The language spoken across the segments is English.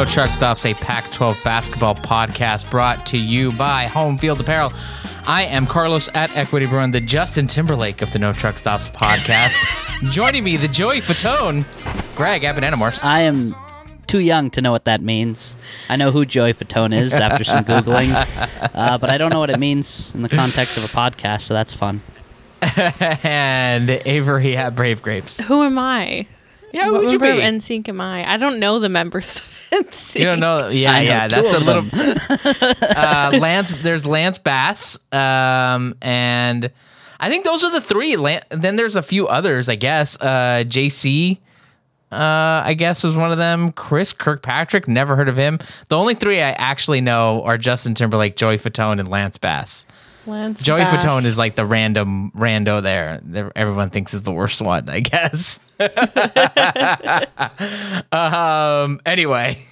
No Truck Stops, a Pac 12 basketball podcast brought to you by Home Field Apparel. I am Carlos at Equity Bruin, the Justin Timberlake of the No Truck Stops podcast. Joining me, the Joey Fatone, Greg Abananamorphs. I am too young to know what that means. I know who Joey Fatone is after some Googling, uh, but I don't know what it means in the context of a podcast, so that's fun. and Avery at Brave Grapes. Who am I? Yeah, what who would you member be? of NSYNC am I? I don't know the members of NSYNC. You don't know? Yeah, I yeah. two That's a little. uh, Lance, there's Lance Bass, um, and I think those are the three. Lan- then there's a few others, I guess. Uh, JC, uh, I guess was one of them. Chris Kirkpatrick, never heard of him. The only three I actually know are Justin Timberlake, Joey Fatone, and Lance Bass. Lance Joey Bass. Fatone is like the random rando there. Everyone thinks is the worst one, I guess. um. Anyway,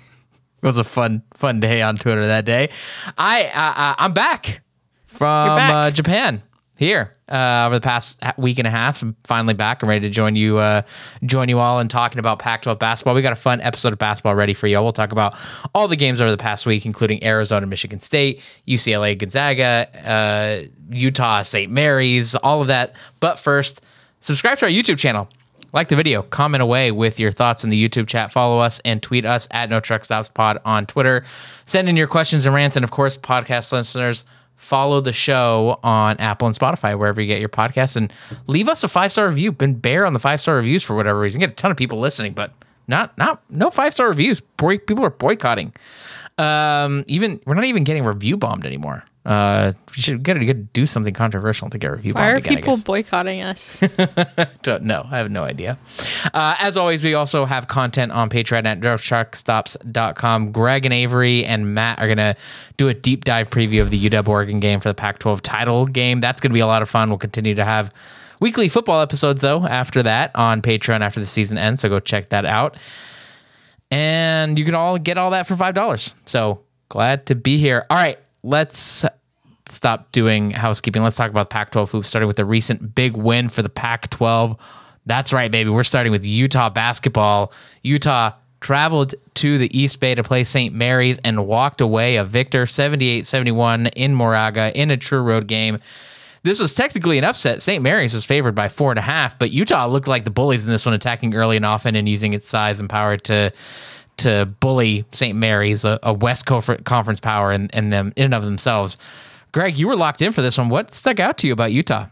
it was a fun fun day on Twitter that day. I uh, uh, I'm back from back. Uh, Japan here uh, over the past week and a half. I'm finally back. I'm ready to join you uh, join you all in talking about Pac-12 basketball. We got a fun episode of basketball ready for you. We'll talk about all the games over the past week, including Arizona, Michigan State, UCLA, Gonzaga, uh, Utah, St. Mary's, all of that. But first, subscribe to our YouTube channel. Like the video, comment away with your thoughts in the YouTube chat. Follow us and tweet us at No Truck Stops Pod on Twitter. Send in your questions and rants, and of course, podcast listeners, follow the show on Apple and Spotify wherever you get your podcasts, and leave us a five star review. Been bare on the five star reviews for whatever reason. Get a ton of people listening, but not not no five star reviews. Boy, people are boycotting. Um, even we're not even getting review bombed anymore. Uh, we should get to do something controversial to get review bombed Why are again. People boycotting us? Don't know. I have no idea. Uh, as always, we also have content on Patreon at notruckstops.com. Greg and Avery and Matt are going to do a deep dive preview of the UW Oregon game for the Pac 12 title game. That's going to be a lot of fun. We'll continue to have weekly football episodes, though, after that on Patreon after the season ends. So go check that out. And you can all get all that for $5. So glad to be here. All right, let's stop doing housekeeping. Let's talk about Pac 12 hoops, starting with the recent big win for the Pac 12. That's right, baby. We're starting with Utah basketball. Utah traveled to the East Bay to play St. Mary's and walked away a victor 78 71 in Moraga in a true road game. This was technically an upset. St. Mary's was favored by four and a half, but Utah looked like the bullies in this one, attacking early and often and using its size and power to to bully St. Mary's, a, a West Confer- Conference power and, in them in and of themselves. Greg, you were locked in for this one. What stuck out to you about Utah?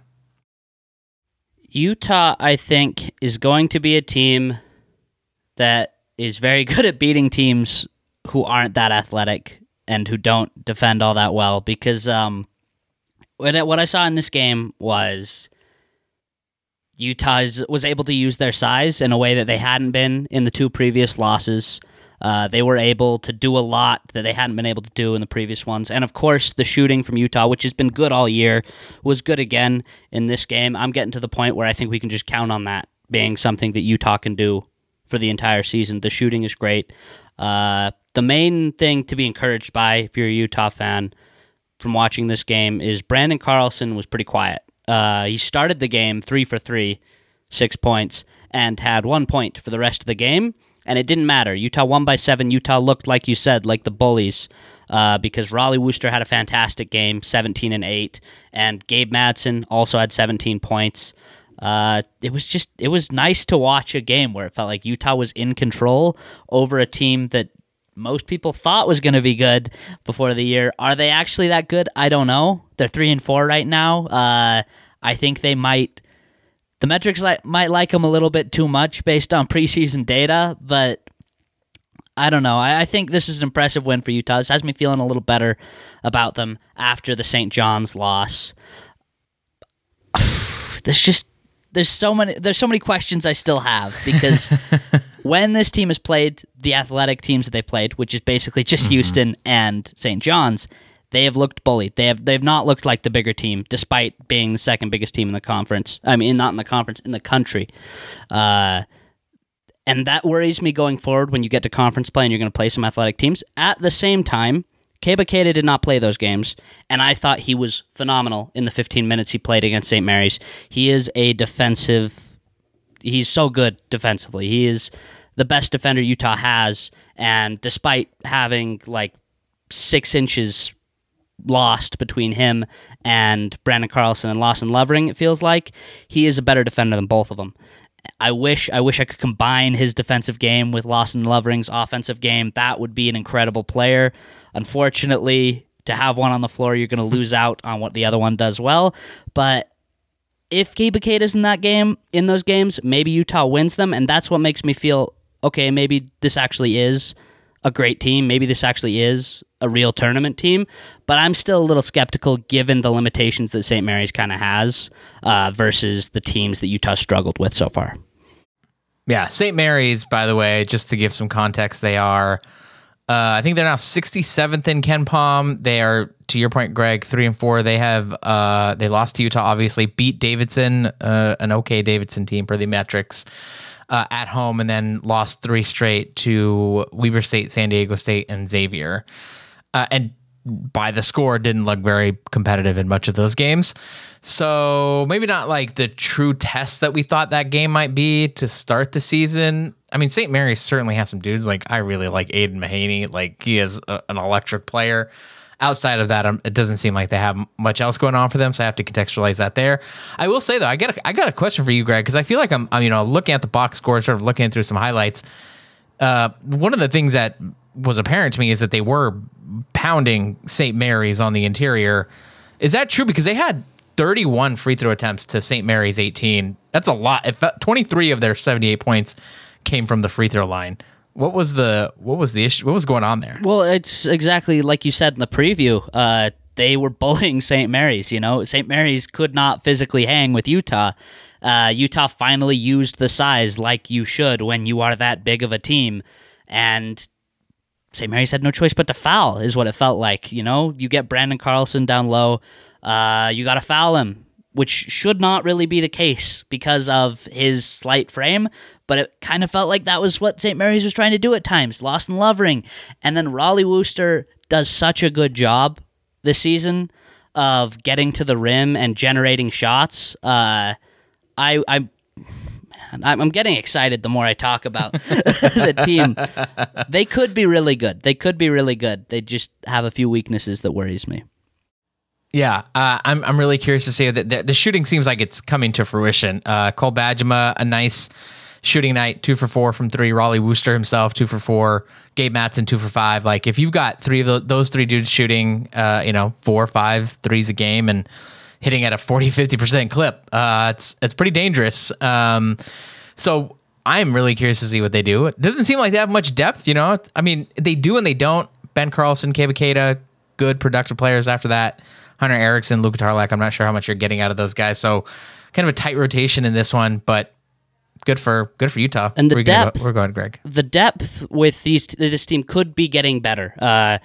Utah, I think, is going to be a team that is very good at beating teams who aren't that athletic and who don't defend all that well. Because um, what I- saw in this game was Utah was able to use their size in a way that they hadn't been in the two previous losses. Uh, they were able to do a lot that they hadn't been able to do in the previous ones. And of course, the shooting from Utah, which has been good all year, was good again in this game. I'm getting to the point where I think we can just count on that being something that Utah can do for the entire season. The shooting is great. Uh, the main thing to be encouraged by, if you're a Utah fan, from watching this game is Branden Carlson was pretty quiet. Uh, he started the game three for three, six points, and had one point for the rest of the game. And it didn't matter. Utah won by seven. Utah looked, like you said, like the bullies uh, because Rollie Worster had a fantastic game, 17 and 8. And Gabe Madsen also had 17 points. Uh, it was just, it was nice to watch a game where it felt like Utah was in control over a team that most people thought was going to be good before the year. Are they actually that good? I don't know. They're three and four right now. Uh, I think they might. The metrics li- might like them a little bit too much based on preseason data, but I don't know. I, I think this is an impressive win for Utah. This has me feeling a little better about them after the St. John's loss. There's just there's so many there's so many questions I still have because when this team has played the athletic teams that they played, which is basically just Houston and St. John's, they have looked bullied. They have they've not looked like the bigger team, despite being the second biggest team in the conference. I mean, not in the conference, in the country. Uh, and that worries me going forward when you get to conference play and you're going to play some athletic teams. At the same time, Keba Keita did not play those games, and I thought he was phenomenal in the 15 minutes he played against St. Mary's. He is a defensive. He's so good defensively. He is the best defender Utah has, and despite having like six inches lost between him and Branden Carlson and Lawson Lovering, it feels like he is a better defender than both of them. I wish I wish I could combine his defensive game with Lawson Lovering's offensive game. That would be an incredible player. Unfortunately, to have one on the floor, you're going to lose out on what the other one does well. But if Gabe is in that game, in those games, maybe Utah wins them, and that's what makes me feel okay. Maybe this actually is a great team. Maybe this actually is a real tournament team. But I'm still a little skeptical given the limitations that St. Mary's kind of has uh, versus the teams that Utah struggled with so far. Yeah, St. Mary's, by the way, just to give some context, they are. Uh, I think they're now 67th in KenPom. They are, to your point, Greg, three and four. They have uh, they lost to Utah, obviously, beat Davidson, uh, an okay Davidson team for the metrics uh, at home, and then lost three straight to Weber State, San Diego State, and Xavier. Uh, and by the score, didn't look very competitive in much of those games. So maybe not like the true test that we thought that game might be to start the season. I mean, St. Mary's certainly has some dudes. Like I really like Aidan Mahaney. Like he is a, an electric player. Outside of that, it doesn't seem like they have much else going on for them. So I have to contextualize that there. I will say though, I got a, I got a question for you, Greg, because I feel like I'm, I'm you know looking at the box score, sort of looking through some highlights. Uh, one of the things that was apparent to me is that they were pounding St. Mary's on the interior. Is that true? Because they had 31 free throw attempts to St. Mary's 18. That's a lot. If 23 of their 78 points came from the free throw line. What was the what was the issue? What was going on there? Well, it's exactly like you said in the preview. Uh, they were bullying St. Mary's. You know, St. Mary's could not physically hang with Utah. Uh, Utah finally used the size like you should when you are that big of a team, and St. Mary's had no choice but to foul. Is what it felt like. You know, you get Branden Carlson down low. Uh, you got to foul him, which should not really be the case because of his slight frame. But it kind of felt like that was what St. Mary's was trying to do at times. Lawson Lovering, and then Rollie Worster does such a good job this season of getting to the rim and generating shots. Uh, I, I I'm getting excited the more I talk about the team. They could be really good. They could be really good. They just have a few weaknesses that worries me. Yeah, uh, I'm I'm really curious to see that the, the, shooting seems like it's coming to fruition. Uh, Cole Bajema, a nice shooting night, two for four from three. Rollie Worster himself, two for four. Gabe Madsen, two for five. Like if you've got three of the, those three dudes shooting, uh, you know, four, five threes a game and hitting at a 40, 50 percent clip, uh, it's it's pretty dangerous. Um, so I'm really curious to see what they do. It doesn't seem like they have much depth. You know, I mean, they do and they don't. Ben Carlson, Gabe good productive players after that. Hunter Erickson, Luka Tarlac. I'm not sure how much you're getting out of those guys. So kind of a tight rotation in this one, but good for good for Utah. And the we're depth, go, we're going, Greg. The depth with these this team could be getting better. Uh,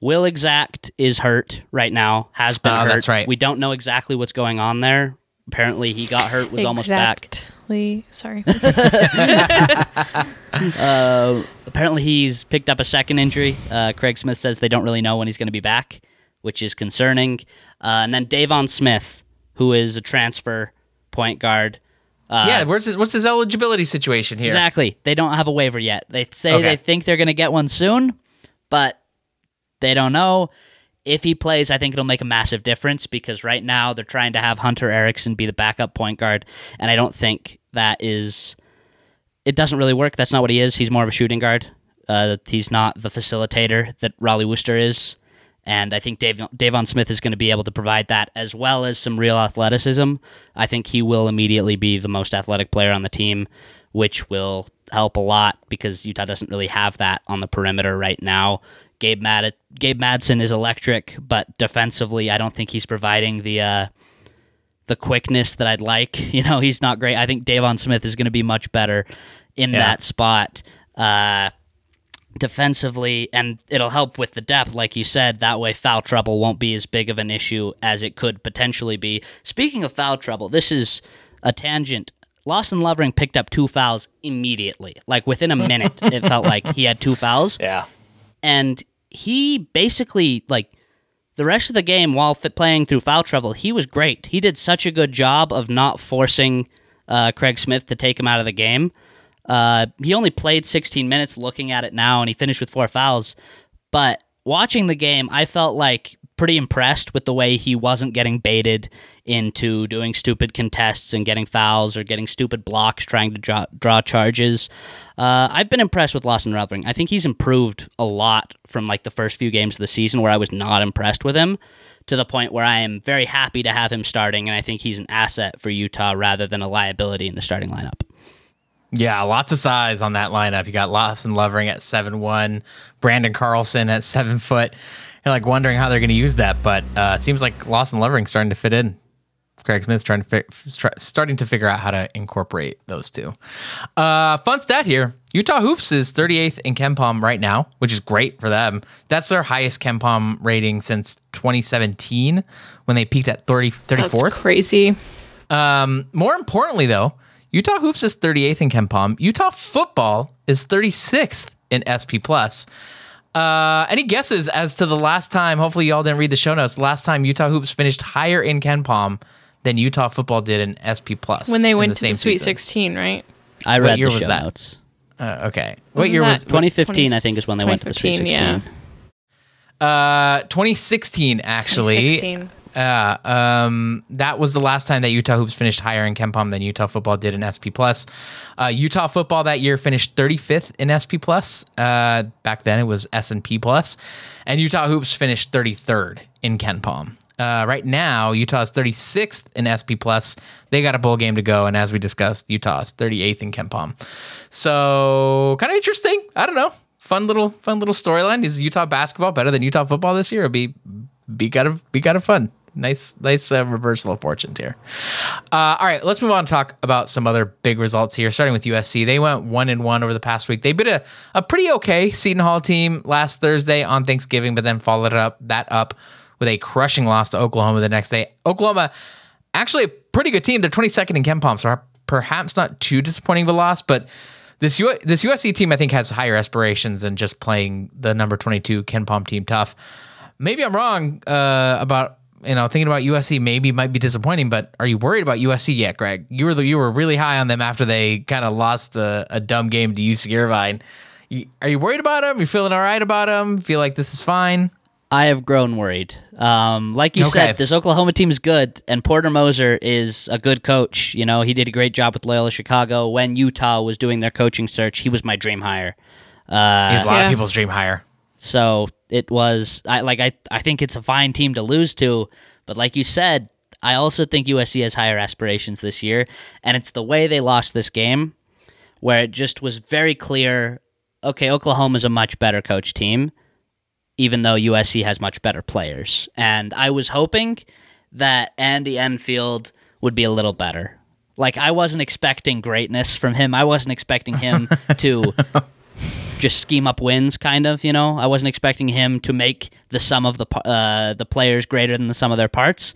Wil Exacte is hurt right now. Has been uh, hurt. That's right. We don't know exactly what's going on there. Apparently, he got hurt. Was almost back. Exactly. Sorry. uh, apparently, he's picked up a second injury. Uh, Craig Smith says they don't really know when he's going to be back which is concerning. Uh, and then Deivon Smith, who is a transfer point guard. Uh, yeah, where's his, what's his eligibility situation here? Exactly. They don't have a waiver yet. They say Okay. they think they're going to get one soon, but they don't know. If he plays, I think it'll make a massive difference because right now they're trying to have Hunter Erickson be the backup point guard, and I don't think that is. It doesn't really work. That's not what he is. He's more of a shooting guard. Uh, he's not the facilitator that Rollie Worster is. And I think Dave, Deivon Smith is going to be able to provide that as well as some real athleticism. I think he will immediately be the most athletic player on the team, which will help a lot because Utah doesn't really have that on the perimeter right now. Gabe Mad- Gabe Madsen is electric, but defensively, I don't think he's providing the uh, the quickness that I'd like. You know, he's not great. I think Deivon Smith is going to be much better in Yeah. that spot. Uh, defensively, and it'll help with the depth, like you said. That way, foul trouble won't be as big of an issue as it could potentially be. Speaking of foul trouble, this is a tangent. Lawson Lovering picked up two fouls immediately. Like within a minute, it felt like he had two fouls. Yeah. And he basically, like, the rest of the game, while fit playing through foul trouble, he was great. He did such a good job of not forcing uh, Craig Smith to take him out of the game. Uh, he only played 16 minutes looking at it now, and he finished with four fouls. But watching the game, I felt like pretty impressed with the way he wasn't getting baited into doing stupid contests and getting fouls or getting stupid blocks trying to draw, draw charges. Uh, I've been impressed with Lawson Rutherford. I think he's improved a lot from like the first few games of the season where I was not impressed with him to the point where I am very happy to have him starting and I think he's an asset for Utah rather than a liability in the starting lineup. Yeah, lots of size on that lineup. You got Lawson Lovering at seven one, Branden Carlson at seven foot. You're like wondering how they're going to use that, but uh, it seems like Lawson Lovering starting to fit in. Craig Smith's trying to fi- starting to figure out how to incorporate those two. Uh, fun stat here: Utah Hoops is 38th in KenPom right now, which is great for them. That's their highest KenPom rating since 2017 when they peaked at 30 34th. That's crazy. Um, more importantly, though, Utah Hoops is 38th in KenPom. Utah Football is 36th in SP Plus. Uh, any guesses as to the last time? Hopefully, y'all didn't read the show notes. Last time Utah Hoops finished higher in KenPom than Utah Football did in SP Plus When they in went to the Sweet season. 16, right? I What read year the was show that? notes. Uh, okay, what Wasn't year that was? 2015, I think, is when they went to the Sweet 16. yeah. Uh, 2016 actually. 2016. Uh, um, that was the last time that Utah hoops finished higher in KenPom than Utah football did in SP Plus. Uh, Utah football that year finished 35th in SP Plus. Uh, back then it was S and P Plus, and Utah hoops finished 33rd in KenPom. Uh, right now, Utah is 36th in SP Plus. They got a bowl game to go, and as we discussed, Utah is 38th in KenPom. So, kind of interesting. I don't know. Fun little, fun little storyline. Is Utah basketball better than Utah football this year? It'll be, be kind of, be kind of fun. Nice, nice uh, reversal of fortunes here. Uh, all right, let's move on to talk about some other big results here. Starting with USC, they went one and one over the past week. They beat a, a pretty okay Seton Hall team last Thursday on Thanksgiving, but then followed up that up with a crushing loss to Oklahoma the next day. Oklahoma, actually a pretty good team. They're 22nd in KenPom, so perhaps not too disappointing of a loss, but this U- this USC team I think has higher aspirations than just playing the number 22 KenPom team tough. Maybe I'm wrong uh, about you know thinking about USC. Maybe might be disappointing, but are you worried about USC yet, Greg? You were the, you were really high on them after they kind of lost a, a dumb game to UC Irvine. You- Are you worried about them? You feeling all right about them? Feel like this is fine? I have grown worried. Um, like you Okay. said, this Oklahoma team is good, and Porter Moser is a good coach. You know, he did a great job with Loyola Chicago when Utah was doing their coaching search. He was my dream hire. Uh, He's a lot Yeah. of people's dream hire. So it was I like I I think it's a fine team to lose to, but like you said, I also think USC has higher aspirations this year, and it's the way they lost this game where it just was very clear, okay, Oklahoma's a much better coach team even though USC has much better players. And I was hoping that Andy Enfield would be a little better. Like I wasn't expecting greatness from him. I wasn't expecting him to just scheme up wins, kind of. You know, I wasn't expecting him to make the sum of the uh, the players greater than the sum of their parts.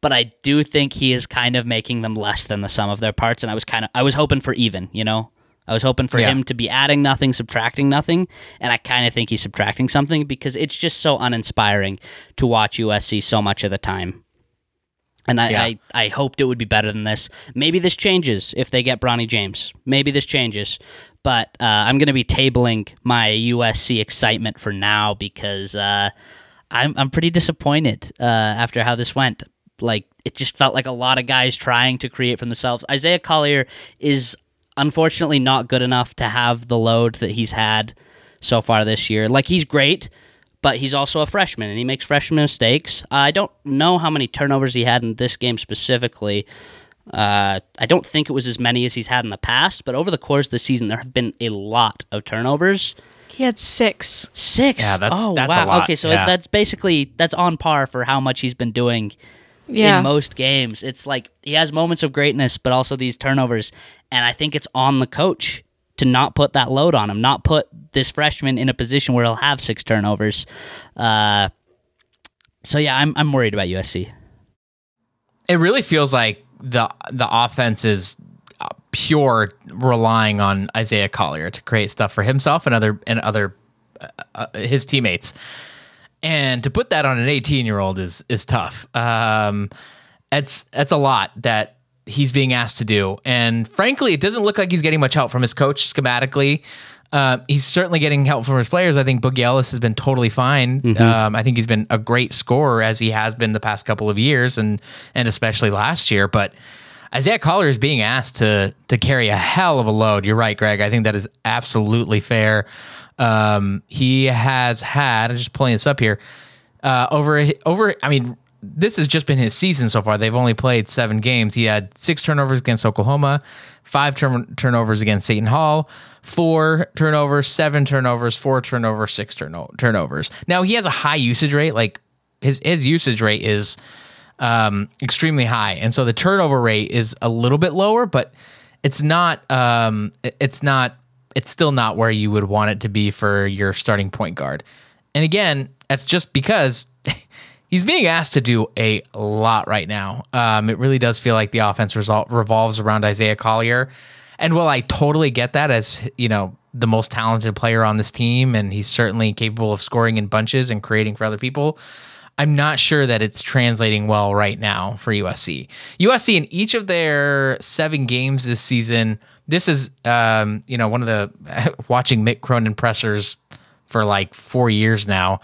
But I do think he is kind of making them less than the sum of their parts, and I was kind of I was hoping for even. You know, I was hoping for Yeah. him to be adding nothing, subtracting nothing, and I kind of think he's subtracting something because it's just so uninspiring to watch USC so much of the time. And I, Yeah. I, I hoped it would be better than this. Maybe this changes if they get Bronny James. Maybe this changes. But uh, I'm going to be tabling my USC excitement for now because uh, I'm, I'm pretty disappointed uh, after how this went. Like, it just felt like a lot of guys trying to create for themselves. Isaiah Collier is unfortunately not good enough to have the load that he's had so far this year. Like, he's great, but he's also a freshman and he makes freshman mistakes. I don't know how many turnovers he had in this game specifically. Uh, I don't think it was as many as he's had in the past, but over the course of the season, there have been a lot of turnovers. He had six. Six. Yeah, that's- oh that's a wow. lot, Okay, so yeah. that's basically that's on par for how much he's been doing Yeah. in most games. It's like he has moments of greatness, but also these turnovers, and I think it's on the coach to not put that load on him, not put this freshman in a position where he'll have six turnovers. Uh, so yeah, I'm I'm worried about USC. It really feels like the the offense is pure relying on Isaiah Collier to create stuff for himself and other and other uh, uh, his teammates. And to put that on an 18 year old is is tough. Um, it's it's a lot that he's being asked to do. And frankly, it doesn't look like he's getting much help from his coach schematically. Uh, he's certainly getting help from his players. I think Boogie Ellis has been totally fine. Um, I think he's been a great scorer as he has been the past couple of years, and and especially last year. But Isaiah Collier is being asked to to carry a hell of a load. You're right, Greg. I think that is absolutely fair. Um, he has had. I'm just pulling this up here. Uh, over over. I mean, this has just been his season so far. They've only played seven games. He had six turnovers against Oklahoma, five turn- turnovers against Seton Hall, four turnovers, seven turnovers, four turnovers, six turno- turnovers. Now he has a high usage rate. Like his his usage rate is um, extremely high, and so the turnover rate is a little bit lower, but it's not. Um, it's not. It's still not where you would want it to be for your starting point guard. And again, that's just because he's being asked to do a lot right now. Um, it really does feel like the offense result revolves around Isaiah Collier. And while I totally get that as, you know, the most talented player on this team, and he's certainly capable of scoring in bunches and creating for other people, I'm not sure that it's translating well right now for USC. USC in each of their seven games this season, this is, um, you know, one of the watching Mick Cronin pressers for like four years now.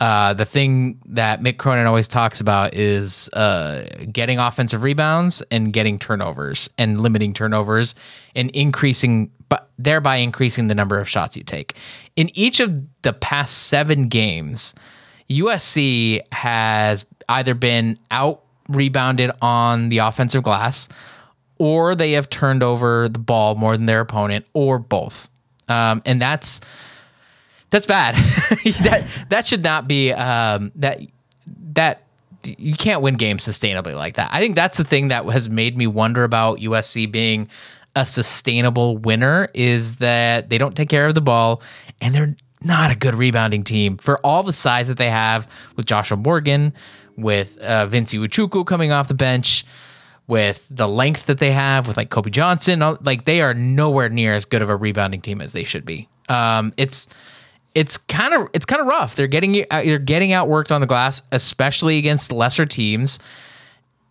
Uh, the thing that Mick Cronin always talks about is uh, getting offensive rebounds and getting turnovers and limiting turnovers and increasing, but thereby increasing the number of shots you take. In each of the past seven games, USC has either been out rebounded on the offensive glass or they have turned over the ball more than their opponent or both. Um, and that's that's bad. that that should not be um, that that you can't win games sustainably like that. I think that's the thing that has made me wonder about USC being a sustainable winner is that they don't take care of the ball and they're not a good rebounding team for all the size that they have with Joshua Morgan, with uh, Vince Iwuchukwu coming off the bench, with the length that they have with like Kobe Johnson. all- Like they are nowhere near as good of a rebounding team as they should be. Um, it's it's kind of it's kind of rough. They're getting uh, they're getting outworked on the glass, especially against lesser teams,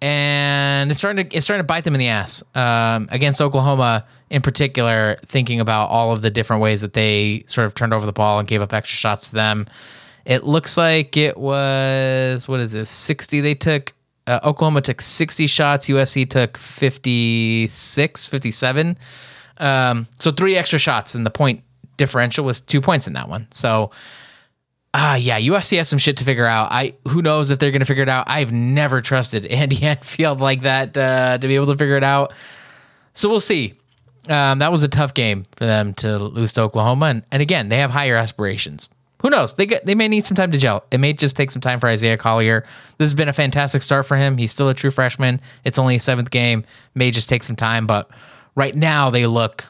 and it's starting to it's starting to bite them in the ass. Um, against Oklahoma, in particular, thinking about all of the different ways that they sort of turned over the ball and gave up extra shots to them. It looks like it was what is this sixty they took. Uh, Oklahoma took 60 shots. USC took 56, 57. Um, so three extra shots, and the point differential was two points in that one. So, ah, yeah, USC has some shit to figure out. I who knows if they're going to figure it out. I've never trusted Andy Enfield like that uh, to be able to figure it out. So we'll see. Um, that was a tough game for them to lose to Oklahoma, and, and again, they have higher aspirations. Who knows? They get they may need some time to gel. It may just take some time for Isaiah Collier. This has been a fantastic start for him. He's still a true freshman. It's only a seventh game. May just take some time, but right now they look,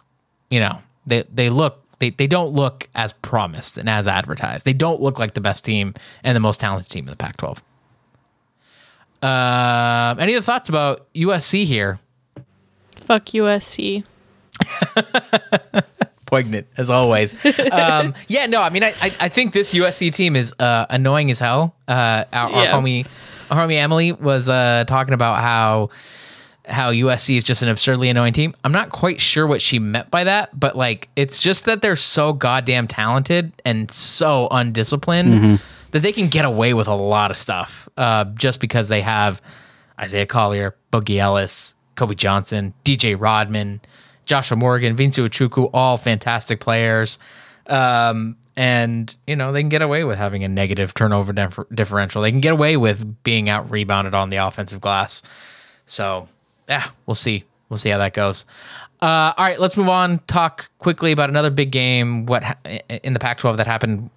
you know, they they look they, they don't look as promised and as advertised. They don't look like the best team and the most talented team in the Pac-12. Um, any other thoughts about USC here? Fuck USC. poignant as always. um, yeah, no, I mean, I, I, I think this USC team is uh, annoying as hell. Uh, our, our homie, our homie Emily was uh, talking about how how USC is just an absurdly annoying team. I'm not quite sure what she meant by that, but like, it's just that they're so goddamn talented and so undisciplined that they can get away with a lot of stuff uh, just because they have Isaiah Collier, Boogie Ellis, Kobe Johnson, DJ Rodman, Joshua Morgan, Vince Iwuchukwu, all fantastic players. Um, and, you know, they can get away with having a negative turnover differential. They can get away with being out rebounded on the offensive glass. So, yeah, we'll see. We'll see how that goes. Uh, all right, let's move on. Talk quickly about another big game. What ha- in the Pac-12 that happened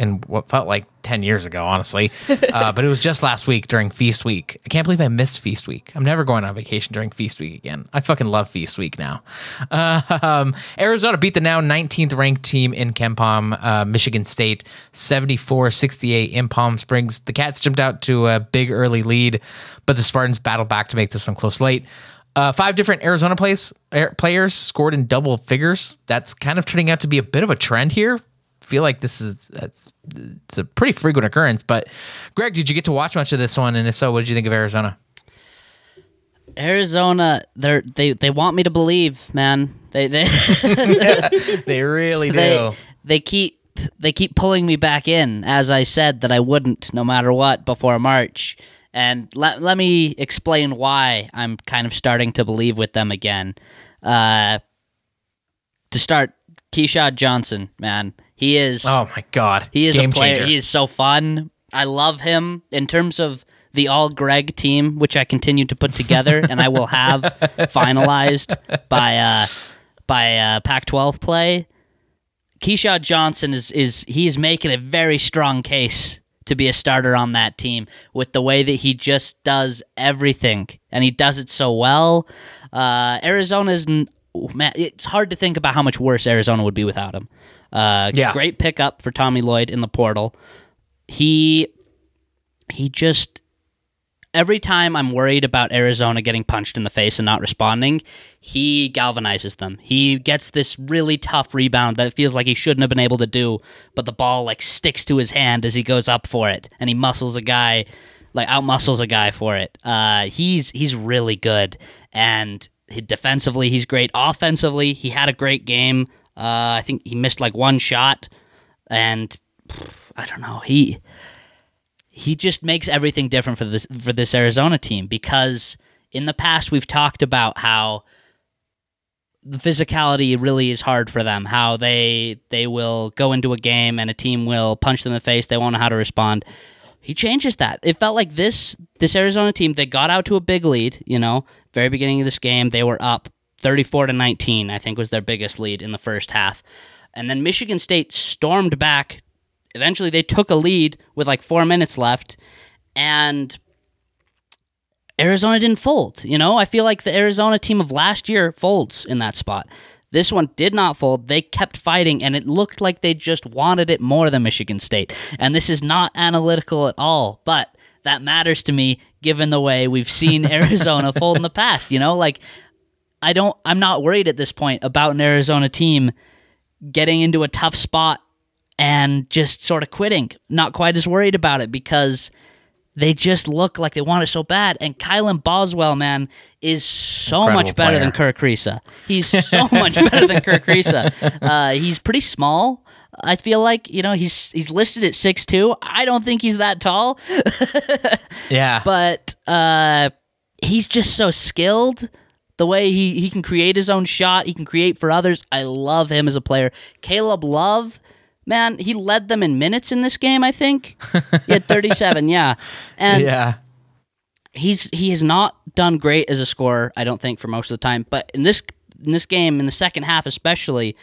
in what felt like 10 years ago, honestly. Uh, but it was just last week during Feast Week. I can't believe I missed Feast Week. I'm never going on vacation during Feast Week again. I fucking love Feast Week now. Uh, um, Arizona beat the now 19th ranked team in KenPom, uh, Michigan State, 74 68 in Palm Springs. The Cats jumped out to a big early lead, but the Spartans battled back to make this one close late. Uh, five different Arizona plays, er, players scored in double figures. That's kind of turning out to be a bit of a trend here feel like this is that's, it's a pretty frequent occurrence. But Greg, did you get to watch much of this one? And if so, what did you think of Arizona? Arizona, they're they they want me to believe, man. They they They really do. they they keep they keep pulling me back in as I said that I wouldn't no matter what before March. And let let me explain why I'm kind of starting to believe with them again. Uh to start Keshad Johnson, man. He is oh my god. he is Game a player. changer. He is so fun. I love him in terms of the all Greg team, which I continue to put together, and I will have finalized by uh, by uh, Pac-12 play. Keshad Johnson is is he is making a very strong case to be a starter on that team with the way that he just does everything, and he does it so well. Uh, Arizona's n- man, it's hard to think about how much worse Arizona would be without him. Uh, Yeah. great pickup for Tommy Lloyd in the portal. He he just every time I'm worried about Arizona getting punched in the face and not responding, he galvanizes them. He gets this really tough rebound that it feels like he shouldn't have been able to do, but the ball like sticks to his hand as he goes up for it, and he muscles a guy, like out muscles a guy for it. Uh, he's he's really good, and he, defensively he's great. Offensively, he had a great game. Uh, I think he missed like one shot, and pff, I don't know he he just makes everything different for this for this Arizona team because in the past we've talked about how the physicality really is hard for them how they they will go into a game and a team will punch them in the face they won't know how to respond he changes that. It felt like this this Arizona team they got out to a big lead you know very beginning of this game they were up 34 to 19 I think was their biggest lead in the first half. And then Michigan State stormed back. Eventually they took a lead with like four minutes left and arizona didn't fold you know? I feel like the arizona team of last year folds in that spot this one did not fold. They kept fighting and it looked like they just wanted it more than michigan state. And this is not analytical at all but that matters to me given the way we've seen arizona fold in the past you know? Like i don't i'm not worried at this point about an arizona team getting into a tough spot and just sort of quitting. Not quite as worried about it because they just look like they want it so bad. And Kylan Boswell, man, is so Incredible much better player. than Kerr Kriisa. He's so much better than Kerr Kriisa. Uh, he's pretty small. I feel like you know he's he's listed at six two. I don't think he's that tall, yeah. but uh, he's just so skilled. The way he, he can create his own shot, he can create for others. I love him as a player. Caleb Love, man, he led them in minutes in this game. I think he had 37. yeah, and yeah. he's he has not done great as a scorer. I don't think for most of the time, but in this in this game, in the second half especially,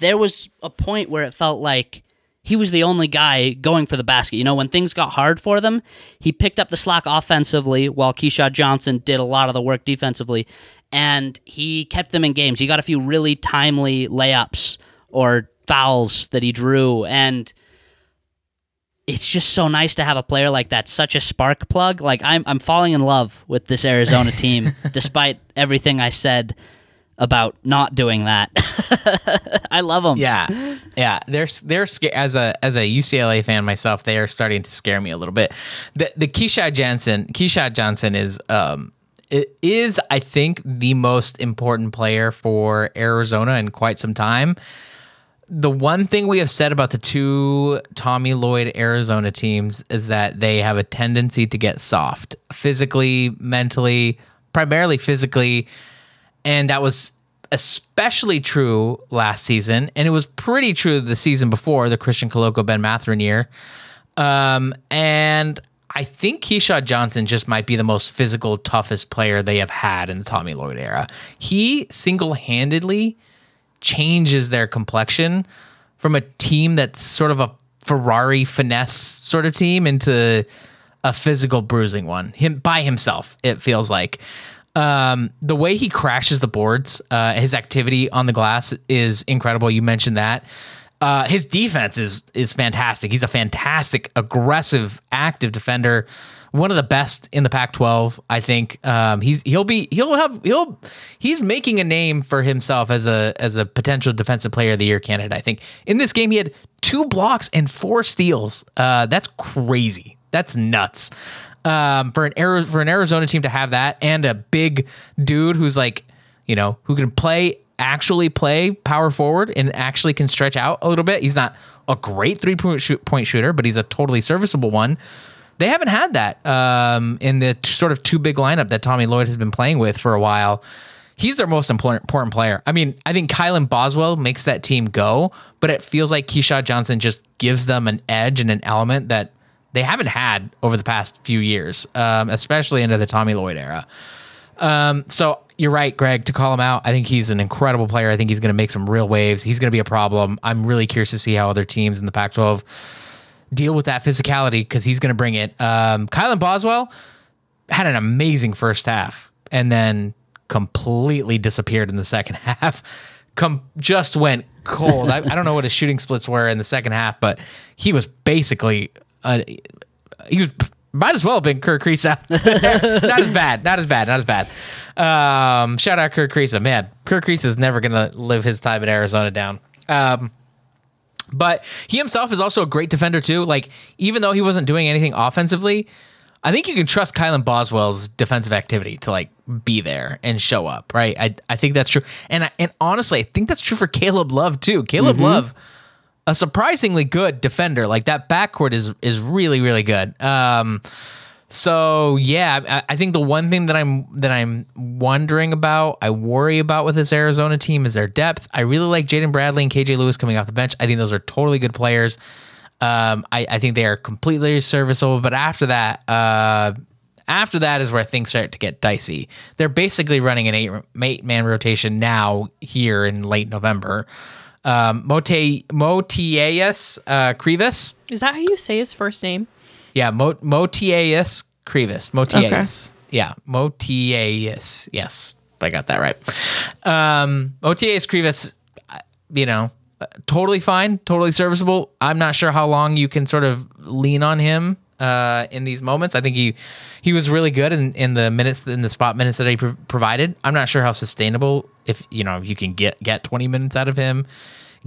there was a point where it felt like he was the only guy going for the basket. You know, when things got hard for them, he picked up the slack offensively while Keshad Johnson did a lot of the work defensively, and he kept them in games. He got a few really timely layups or fouls that he drew, and it's just so nice to have a player like that, such a spark plug. Like I'm, I'm falling in love with this Arizona team, despite everything I said about not doing that. I love them. Yeah, yeah. They're they're as a as a UCLA fan myself. They are starting to scare me a little bit. The the Keshad Johnson Keshad Johnson is um is I think the most important player for Arizona in quite some time. The one thing we have said about the two Tommy Lloyd Arizona teams is that they have a tendency to get soft physically, mentally, primarily physically and that was especially true last season, and it was pretty true the season before the Christian Koloko Ben Mathurin year. Um, and I think Keshad Johnson just might be the most physical, toughest player they have had in the Tommy Lloyd era. He single handedly changes their complexion from a team that's sort of a Ferrari finesse sort of team into a physical bruising one. Him by himself, it feels like. Um, the way he crashes the boards, uh, his activity on the glass is incredible. You mentioned that. Uh, his defense is is fantastic. He's a fantastic, aggressive, active defender. One of the best in the Pac-12, I think. Um, he's he'll be he'll have he'll he's making a name for himself as a as a potential defensive player of the year candidate. I think in this game he had two blocks and four steals. Uh, that's crazy. That's nuts. Um, for an Ari- for an Arizona team to have that and a big dude who's like, you know, who can play actually play power forward and actually can stretch out a little bit. He's not a great three point shoot, point shooter, but he's a totally serviceable one. They haven't had that um, in the t- sort of two big lineup that Tommy Lloyd has been playing with for a while. He's their most important, player. I mean, I think Kylan Boswell makes that team go, but it feels like Keshad Johnson just gives them an edge and an element that they haven't had over the past few years, um, especially under the Tommy Lloyd era. Um, so you're right, Greg, to call him out. I think he's an incredible player. I think he's going to make some real waves. He's going to be a problem. I'm really curious to see how other teams in the Pac 12 deal with that physicality because he's going to bring it. Um, Kylan Boswell had an amazing first half and then completely disappeared in the second half. Com- just went cold. I, I don't know what his shooting splits were in the second half, but he was basically uh, he was might as well have been Kerr Kriisa. not as bad. Not as bad. Not as bad. Um, shout out Kerr Kriisa. Man, Kerr Kriisa is never gonna live his time in Arizona down. Um, but he himself is also a great defender too. Like even though he wasn't doing anything offensively, I think you can trust Kylan Boswell's defensive activity to like be there and show up, right? I I think that's true, and I, and honestly, I think that's true for Caleb Love too. Caleb Love, a surprisingly good defender. Like that backcourt is is really really good. Um, so yeah, I, I think the one thing that I'm that I'm wondering about, I worry about with this Arizona team is their depth. I really like Jaden Bradley and KJ Lewis coming off the bench. I think those are totally good players. Um, I, I think they are completely serviceable. But after that, uh, after that is where things start to get dicey. They're basically running an eight eight man rotation now here in late November. Um, Mote Motias uh, Krivas, Is that how you say his first name? Yeah, Mo- Motias Krivas, Motias, yeah, Motias, yes, I got that right. Um, Krivas, uh, you know, totally fine, totally serviceable. I'm not sure how long you can sort of lean on him uh, in these moments. I think he he was really good in, in the minutes in the spot minutes that he pro- provided. I'm not sure how sustainable if you know you can get get 20 minutes out of him.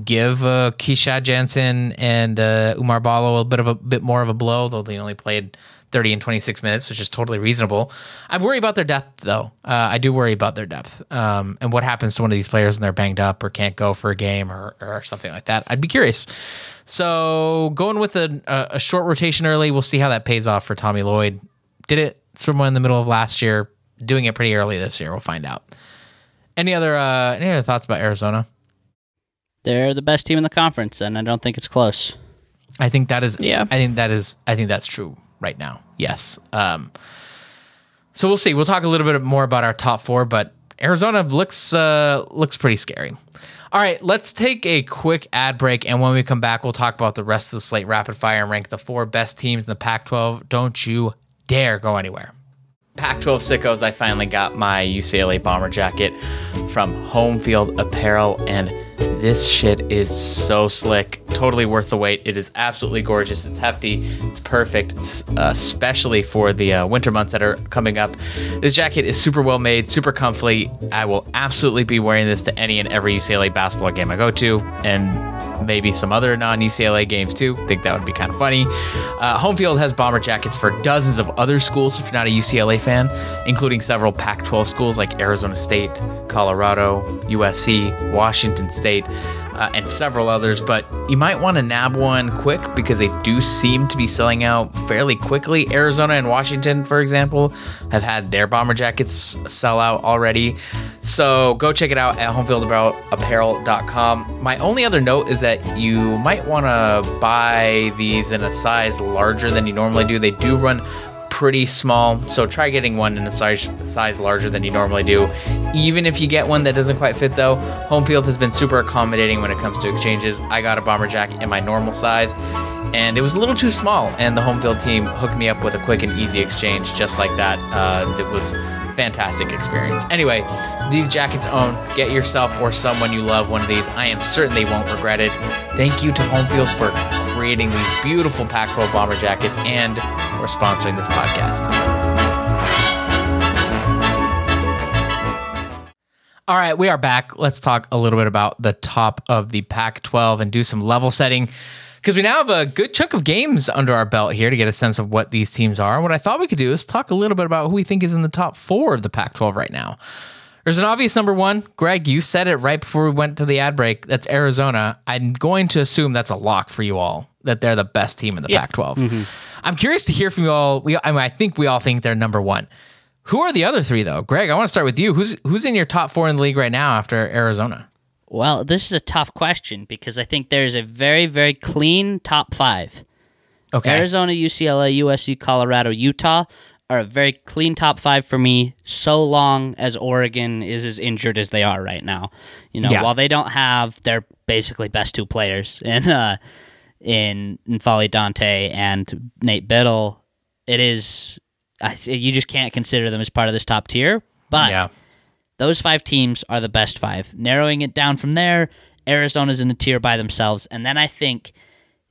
Give uh, Jensen and uh, Oumar Ballo a bit of a bit more of a blow, though they only played 30 and 26 minutes, which is totally reasonable. I worry about their depth, though. Uh, I do worry about their depth um, and what happens to one of these players when they're banged up or can't go for a game or, or something like that. I'd be curious. So going with a, a short rotation early, we'll see how that pays off for Tommy Lloyd. Did it somewhere in the middle of last year, doing it pretty early this year. We'll find out. Any other uh, any other thoughts about Arizona? They're the best team in the conference, and I don't think it's close. I think that is. Yeah. I think that is. I think that's true right now. Yes. Um. So we'll see. We'll talk a little bit more about our top four, but Arizona looks uh looks pretty scary. All right, let's take a quick ad break, and when we come back, we'll talk about the rest of the slate rapid fire and rank the four best teams in the Pac-12. Don't you dare go anywhere. Pac-12 sickos, I finally got my UCLA bomber jacket from Home Field Apparel, and this shit is so slick. Totally worth the wait. It is absolutely gorgeous. It's hefty. It's perfect, it's, uh, especially for the uh, winter months that are coming up. This jacket is super well made, super comfy. I will absolutely be wearing this to any and every UCLA basketball game I go to, and maybe some other non UCLA games too. Think that would be kind of funny. Uh, Home Field has bomber jackets for dozens of other schools if you're not a UCLA fan, including several Pac 12 schools like Arizona State, Colorado, USC, Washington State. Uh, and several others, but you might want to nab one quick because they do seem to be selling out fairly quickly. Arizona and Washington, for example, have had their bomber jackets sell out already. So go check it out at homefieldapparel.com. My only other note is that you might want to buy these in a size larger than you normally do. They do run pretty small, so try getting one in a size size larger than you normally do. Even if you get one that doesn't quite fit though, Home Field has been super accommodating when it comes to exchanges. I got a bomber jacket in my normal size and it was a little too small and the Home Field team hooked me up with a quick and easy exchange just like that. Uh, it was fantastic experience. Anyway, these jackets own. Get yourself or someone you love one of these. I am certain they won't regret it. Thank you to Home Field for creating these beautiful Pac-12 bomber jackets and for sponsoring this podcast. All right, we are back. Let's talk a little bit about the top of the Pac 12 and do some level setting because we now have a good chunk of games under our belt here to get a sense of what these teams are. And what I thought we could do is talk a little bit about who we think is in the top four of the Pac 12 right now. There's an obvious number one. Greg, you said it right before we went to the ad break. That's Arizona. I'm going to assume that's a lock for you all, that they're the best team in the Pac 12. Mm-hmm. I'm curious to hear from you all. We, I mean, I think we all think they're number one. Who are the other three, though? Greg, I want to start with you. Who's who's in your top four in the league right now after Arizona? Well, this is a tough question because I think there's a very, very clean top five. Okay. Arizona, UCLA, USC, Colorado, Utah are a very clean top five for me, so long as Oregon is as injured as they are right now. You know, Yeah. while they don't have their basically best two players in uh, in N'Faly Dante and Nate Bittle, it is I, you just can't consider them as part of this top tier. But yeah. Those five teams are the best five. Narrowing it down from there, Arizona's in the tier by themselves. And then I think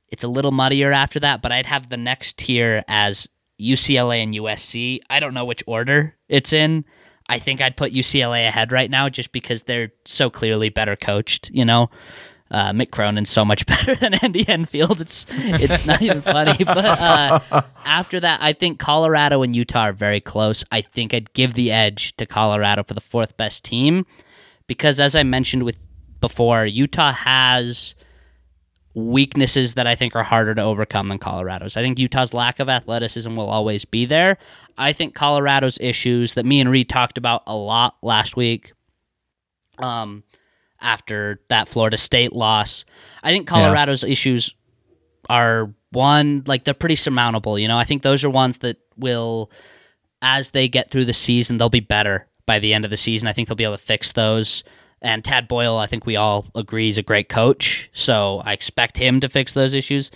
it's a little muddier after that, but I'd have the next tier as UCLA and USC. I don't know which order it's in. I think I'd put UCLA ahead right now just because they're so clearly better coached, you know? Uh, Mick Cronin's so much better than Andy Enfield. It's it's not even funny. But uh, after that, I think Colorado and Utah are very close. I think I'd give the edge to Colorado for the fourth best team because, as I mentioned with before, Utah has weaknesses that I think are harder to overcome than Colorado's. I think Utah's lack of athleticism will always be there. I think Colorado's issues that me and Reed talked about a lot last week. Um, after that Florida State loss. I think Colorado's issues are one like they're pretty surmountable, you know. I think those are ones that will as they get through the season, they'll be better by the end of the season. I think they'll be able to fix those. And Tad Boyle, I think we all agree is a great coach, so I expect him to fix those issues.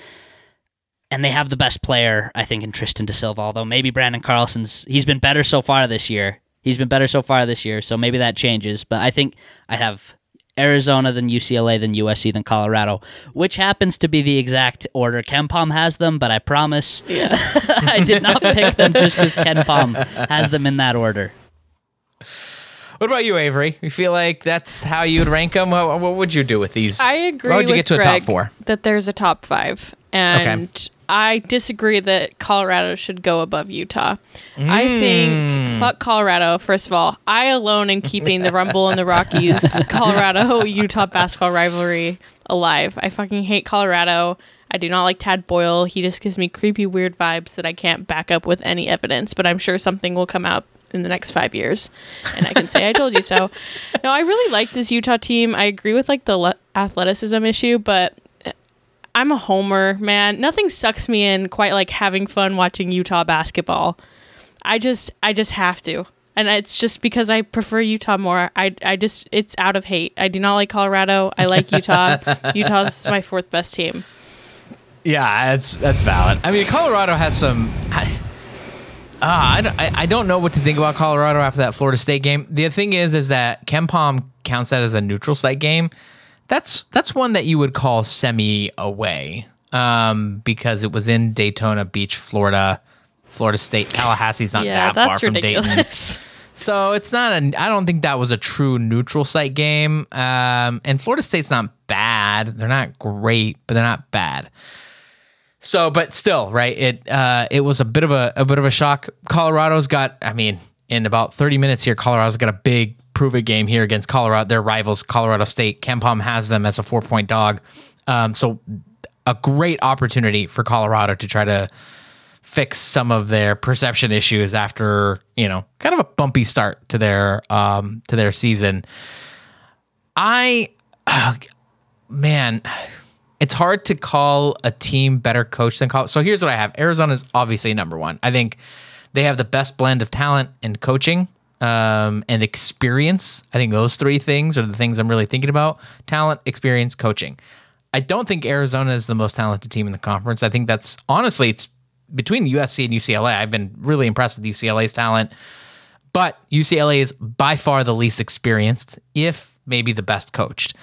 And they have the best player, I think, in Tristan da Silva. Although maybe Branden Carlson's he's been better so far this year. He's been better so far this year, so maybe that changes. But I think I'd have Arizona, then UCLA, then USC, then Colorado, which happens to be the exact order KenPom has them, but I promise I did not pick them just because KenPom has them in that order. What about you, Avery? You feel like that's how you'd rank them? What, what would you do with these? I agree How would you with get to Greg a top four? that there's a top five, and I disagree that Colorado should go above Utah. I Mm. think fuck Colorado. First of all, I alone am keeping the Rumble and the Rockies Colorado Utah basketball rivalry alive. I fucking hate Colorado. I do not like Tad Boyle. He just gives me creepy, weird vibes that I can't back up with any evidence. But I'm sure something will come out in the next five years, and I can say I told you so. No, I really like this Utah team. I agree with like the le- athleticism issue, but I'm a homer, man. Nothing sucks me in quite like having fun watching Utah basketball. I just I just have to. And it's just because I prefer Utah more. I I just it's out of hate. I do not like Colorado. I like Utah. Utah's my fourth best team. Yeah, that's that's valid. I mean, Colorado has some. I, ah, I, don't- I, I don't know what to think about Colorado after that Florida State game. The thing is, is that KenPom counts that as a neutral site game. That's that's one that you would call semi away, um, because it was in Daytona Beach, Florida. Florida State, Tallahassee's not yeah, that far that's from Dayton. So it's not a. I don't think that was a true neutral site game. Um, and Florida State's not bad. They're not great, but they're not bad. So, but still, right? It uh, it was a bit of a a bit of a shock. Colorado's got. I mean, in about thirty minutes here, Colorado's got a big prove it game here against Colorado. Their rivals, Colorado State. KenPom has them as a four point dog. Um, so a great opportunity for Colorado to try to fix some of their perception issues after you know kind of a bumpy start to their um to their season i uh, man it's hard to call a team better coach than Col- so here's what i have Arizona is obviously number one i think they have the best blend of talent and coaching um, and experience i think those three things are the things i'm really thinking about talent experience coaching I don't think Arizona is the most talented team in the conference. I think that's honestly it's between USC and UCLA. I've been really impressed with UCLA's talent, but UCLA is by far the least experienced, if maybe the best coached.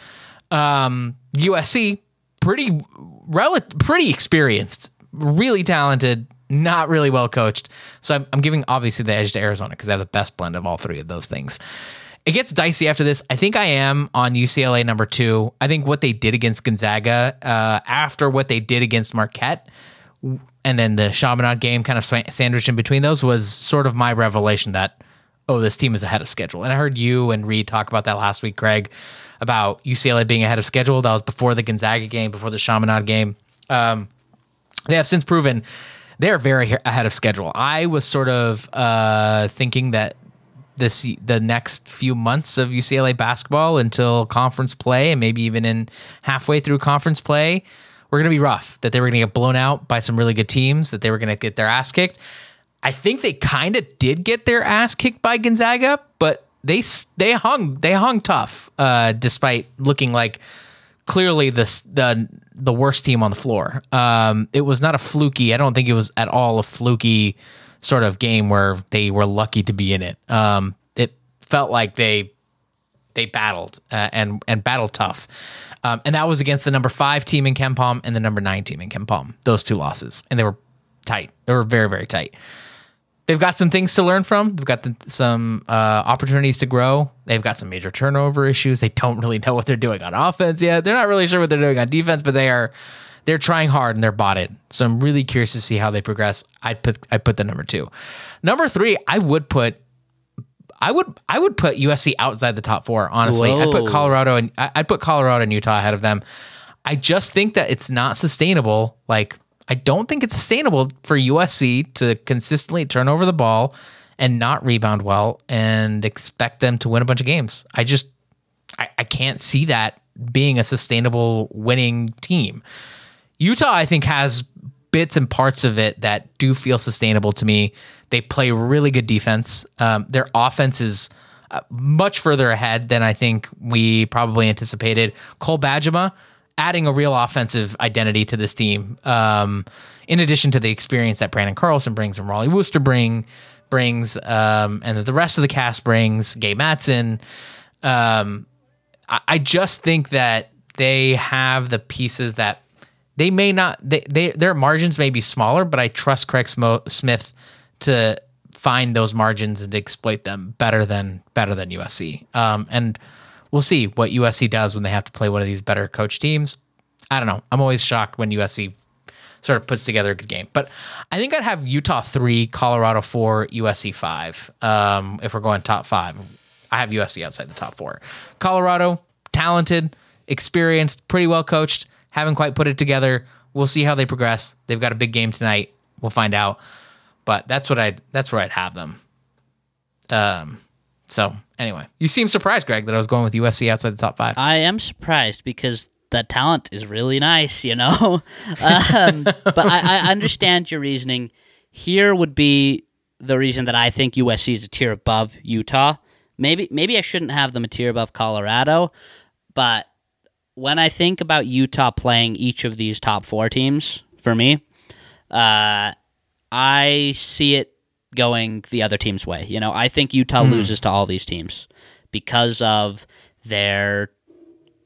Um, USC pretty rel- pretty experienced, really talented, not really well coached. So I'm, I'm giving obviously the edge to Arizona because they have the best blend of all three of those things. it gets dicey after this. I think I am on UCLA number two. I think what they did against Gonzaga, uh, after what they did against Marquette, and then the Chaminade game kind of sandwiched in between those was sort of my revelation that oh, this team is ahead of schedule. And I heard you and Reed talk about that last week, Greg, about UCLA being ahead of schedule. That was before the Gonzaga game, before the Chaminade game. Um, they have since proven they're very ahead of schedule. I was sort of uh, thinking that this the next few months of UCLA basketball until conference play and maybe even in halfway through conference play were going to be rough. That they were going to get blown out by some really good teams. That they were going to get their ass kicked. I think they kind of did get their ass kicked by Gonzaga, but they they hung they hung tough uh, despite looking like clearly the the the worst team on the floor. Um, it was not a fluky. I don't think it was at all a fluky sort of game where they were lucky to be in it. Um, it felt like they they battled uh, and and battled tough. Um, and that was against the number five team in KenPom and the number nine team in KenPom. Those two losses, and they were tight. They were very very tight they've got some things to learn from. They've got the, some uh, opportunities to grow. They've got some major turnover issues. They don't really know what they're doing on offense yet. They're not really sure what they're doing on defense, but they are they're trying hard and they're bought it. So I'm really curious to see how they progress. I put I put the number two, number three. I would put. I would I would put USC outside the top four. Honestly, I'd put Colorado and I'd put Colorado and Utah ahead of them. I just think that it's not sustainable. Like I don't think it's sustainable for USC to consistently turn over the ball and not rebound well and expect them to win a bunch of games. I just I, I can't see that being a sustainable winning team. Utah, I think, has bits and parts of it that do feel sustainable to me. They play really good defense. Um, their offense is uh, much further ahead than I think we probably anticipated. Cole Bajema adding a real offensive identity to this team. Um, in addition to the experience that Branden Carlson brings and Rollie Worster bring brings, um, and that the rest of the cast brings, Gabe Madsen. Um, I, I, just think that they have the pieces that they may not. They, they their margins may be smaller, but I trust Craig Smith to find those margins and exploit them better than better than USC. Um, and we'll see what USC does when they have to play one of these better coach teams. I don't know. I'm always shocked when USC sort of puts together a good game. But I think I'd have Utah three, Colorado four, USC five. Um, if we're going top five, I have USC outside the top four. Colorado, talented, experienced, pretty well coached. Haven't quite put it together. We'll see how they progress. They've got a big game tonight. We'll find out. But that's what I that's where I'd have them. Um, so anyway, you seem surprised, Greg, that I was going with USC outside the top five. I am surprised because the talent is really nice, you know. um, but I, I understand your reasoning. Here would be the reason that I think USC is a tier above Utah. Maybe maybe I shouldn't have them a tier above Colorado, but when I think about Utah playing each of these top four teams, for me, uh, I see it going the other team's way. You know, I think Utah mm. loses to all these teams because of their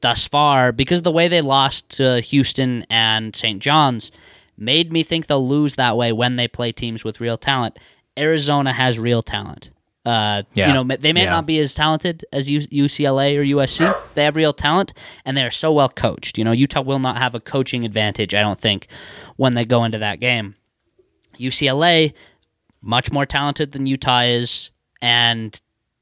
thus far because the way they lost to Houston and St. John's made me think they'll lose that way when they play teams with real talent. Arizona has real talent. Uh, yeah. You know, they may yeah. not be as talented as UCLA or USC. They have real talent, and they are so well coached. You know, Utah will not have a coaching advantage, I don't think, when they go into that game. UCLA much more talented than Utah is, and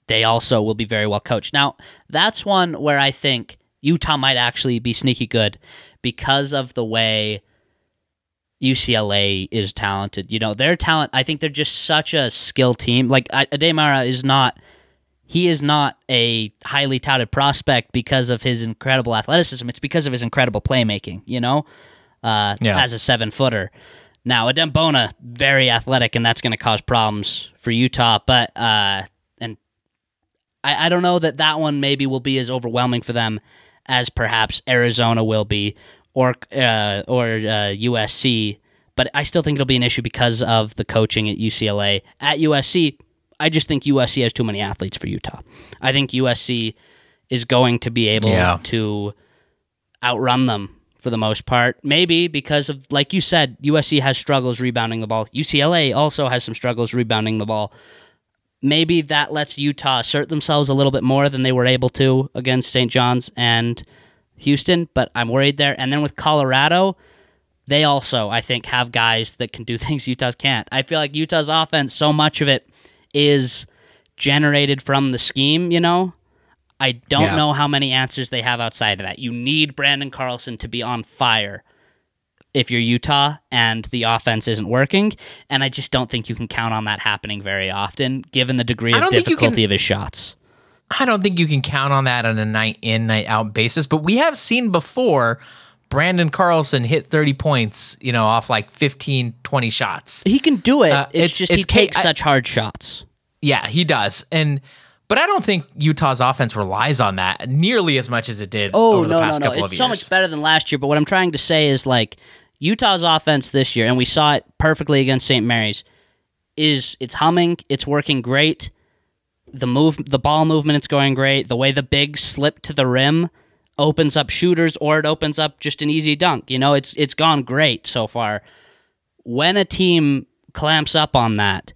they also will be very well coached. Now, that's one where I think Utah might actually be sneaky good because of the way UCLA is talented. You know, their talent, I think they're just such a skill team. Like, Aday is not. He is not a highly touted prospect because of his incredible athleticism. It's because of his incredible playmaking, you know, uh, yeah. as a seven footer. Now, Adem Bona, very athletic, and that's going to cause problems for Utah. But uh, and I, I don't know that that one maybe will be as overwhelming for them as perhaps Arizona will be, or uh, or uh, USC. But I still think it'll be an issue because of the coaching at UCLA. At USC, I just think USC has too many athletes for Utah. I think USC is going to be able yeah. to outrun them for the most part. Maybe because of, like you said, USC has struggles rebounding the ball. UCLA also has some struggles rebounding the ball. maybe that lets Utah assert themselves a little bit more than they were able to against St. John's and Houston, but I'm worried there. And then with Colorado, they also, I think, have guys that can do things Utah's can't. I feel like Utah's offense, so much of it is generated from the scheme, you know? I don't Yeah. know how many answers they have outside of that. You need Branden Carlson to be on fire if you're Utah and the offense isn't working. And I just don't think you can count on that happening very often, given the degree of you can- difficulty of his shots. I don't think you can count on that on a night in, night out basis, but we have seen before Branden Carlson hit 30 points, you know, off like 15, 20 shots. He can do it. Uh, it's, it's- just he it's K- takes I- such hard shots. Yeah, he does. And but I don't think Utah's offense relies on that nearly as much as it did Oh over no, no, no! It's so much better than last year. But what I'm trying to say is like Utah's offense this year, and we saw it perfectly against St. Mary's. Is it's humming? It's working great. The move, the ball movement, it's going great. The way the big slip to the rim opens up shooters, or it opens up just an easy dunk. You know, it's it's gone great so far. When a team clamps up on that,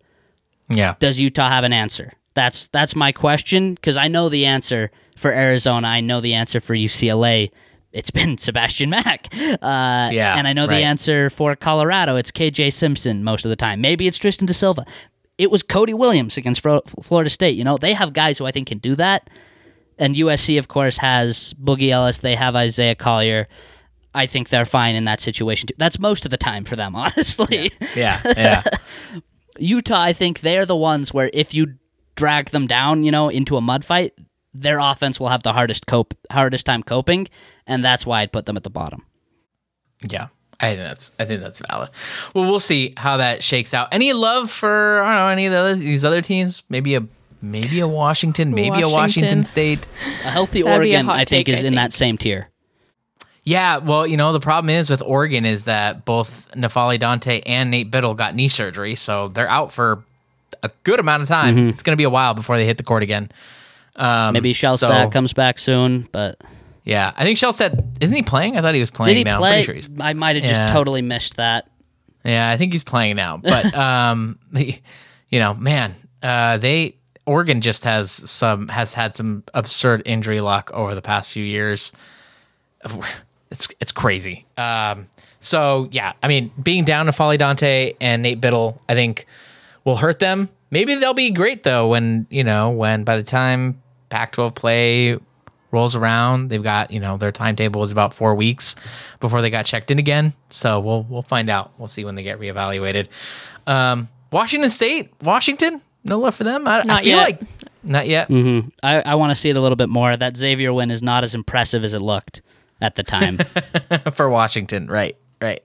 Yeah. does Utah have an answer? That's that's my question because I know the answer for Arizona. I know the answer for UCLA. It's been Sebastian Mack. Uh, Yeah, and I know right. the answer for Colorado. It's KJ Simpson most of the time. Maybe it's Tristan da Silva. It was Cody Williams against Fro- Florida State. You know they have guys who I think can do that. And USC, of course, has Boogie Ellis. They have Isaiah Collier. I think they're fine in that situation too. That's most of the time for them, honestly. Yeah. Yeah. Utah, I think they're the ones where if you drag them down, you know, into a mud fight, their offense will have the hardest cope hardest time coping, and that's why I'd put them at the bottom. Yeah, I think that's I think that's valid. Well, we'll see how that shakes out. Any love for I don't know any of the other, these other teams? Maybe a maybe a Washington, maybe a Washington Washington. State. A healthy That'd Oregon, hot I think, take, is I in that same tier. Yeah, well, you know the problem is with Oregon is that both N'Faly Dante and Nate Bittle got knee surgery, so they're out for a good amount of time. Mm-hmm. It's going to be a while before they hit the court again. Um, Maybe Shelstad so- comes back soon, but Yeah, I think Shelstad, isn't he playing? I thought he was playing did he now. play? Sure I might have just totally missed that. Yeah, I think he's playing now. But um, he- you know, man, uh, they Oregon just has some has had some absurd injury luck over the past few years. It's it's crazy. Um, so yeah, I mean, being down to N'Faly Dante and Nate Bittle, I think will hurt them. Maybe they'll be great though when you know when by the time Pac-12 play rolls around, they've got you know their timetable is about four weeks before they got checked in again. So we'll we'll find out. We'll see when they get reevaluated. Um, Washington State, Washington, no love for them. I, I Not feel yet. like not yet. hmm I, I want to see it a little bit more. That Xavier win is not as impressive as it looked at the time. for Washington. Right, right.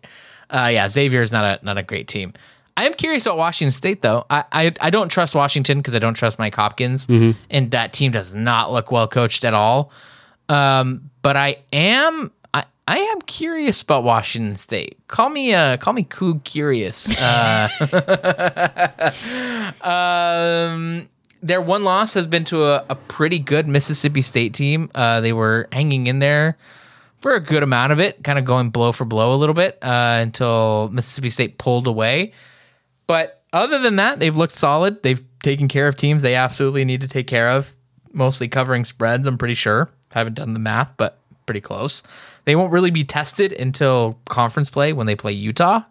Uh, yeah, Xavier is not a not a great team. I am curious about Washington State though. I I, I don't trust Washington because I don't trust Mike Hopkins, and that team does not look well coached at all. Um, but I am. I, I am curious about Washington State. Call me uh call me Coog curious. Uh, um their one loss has been to a, a pretty good Mississippi State team. Uh, they were hanging in there for a good amount of it, kind of going blow for blow a little bit uh, until Mississippi State pulled away. But other than that, they've looked solid. They've taken care of teams they absolutely need to take care of, mostly covering spreads, I'm pretty sure. Haven't done the math, but pretty close. They won't really be tested until conference play when they play Utah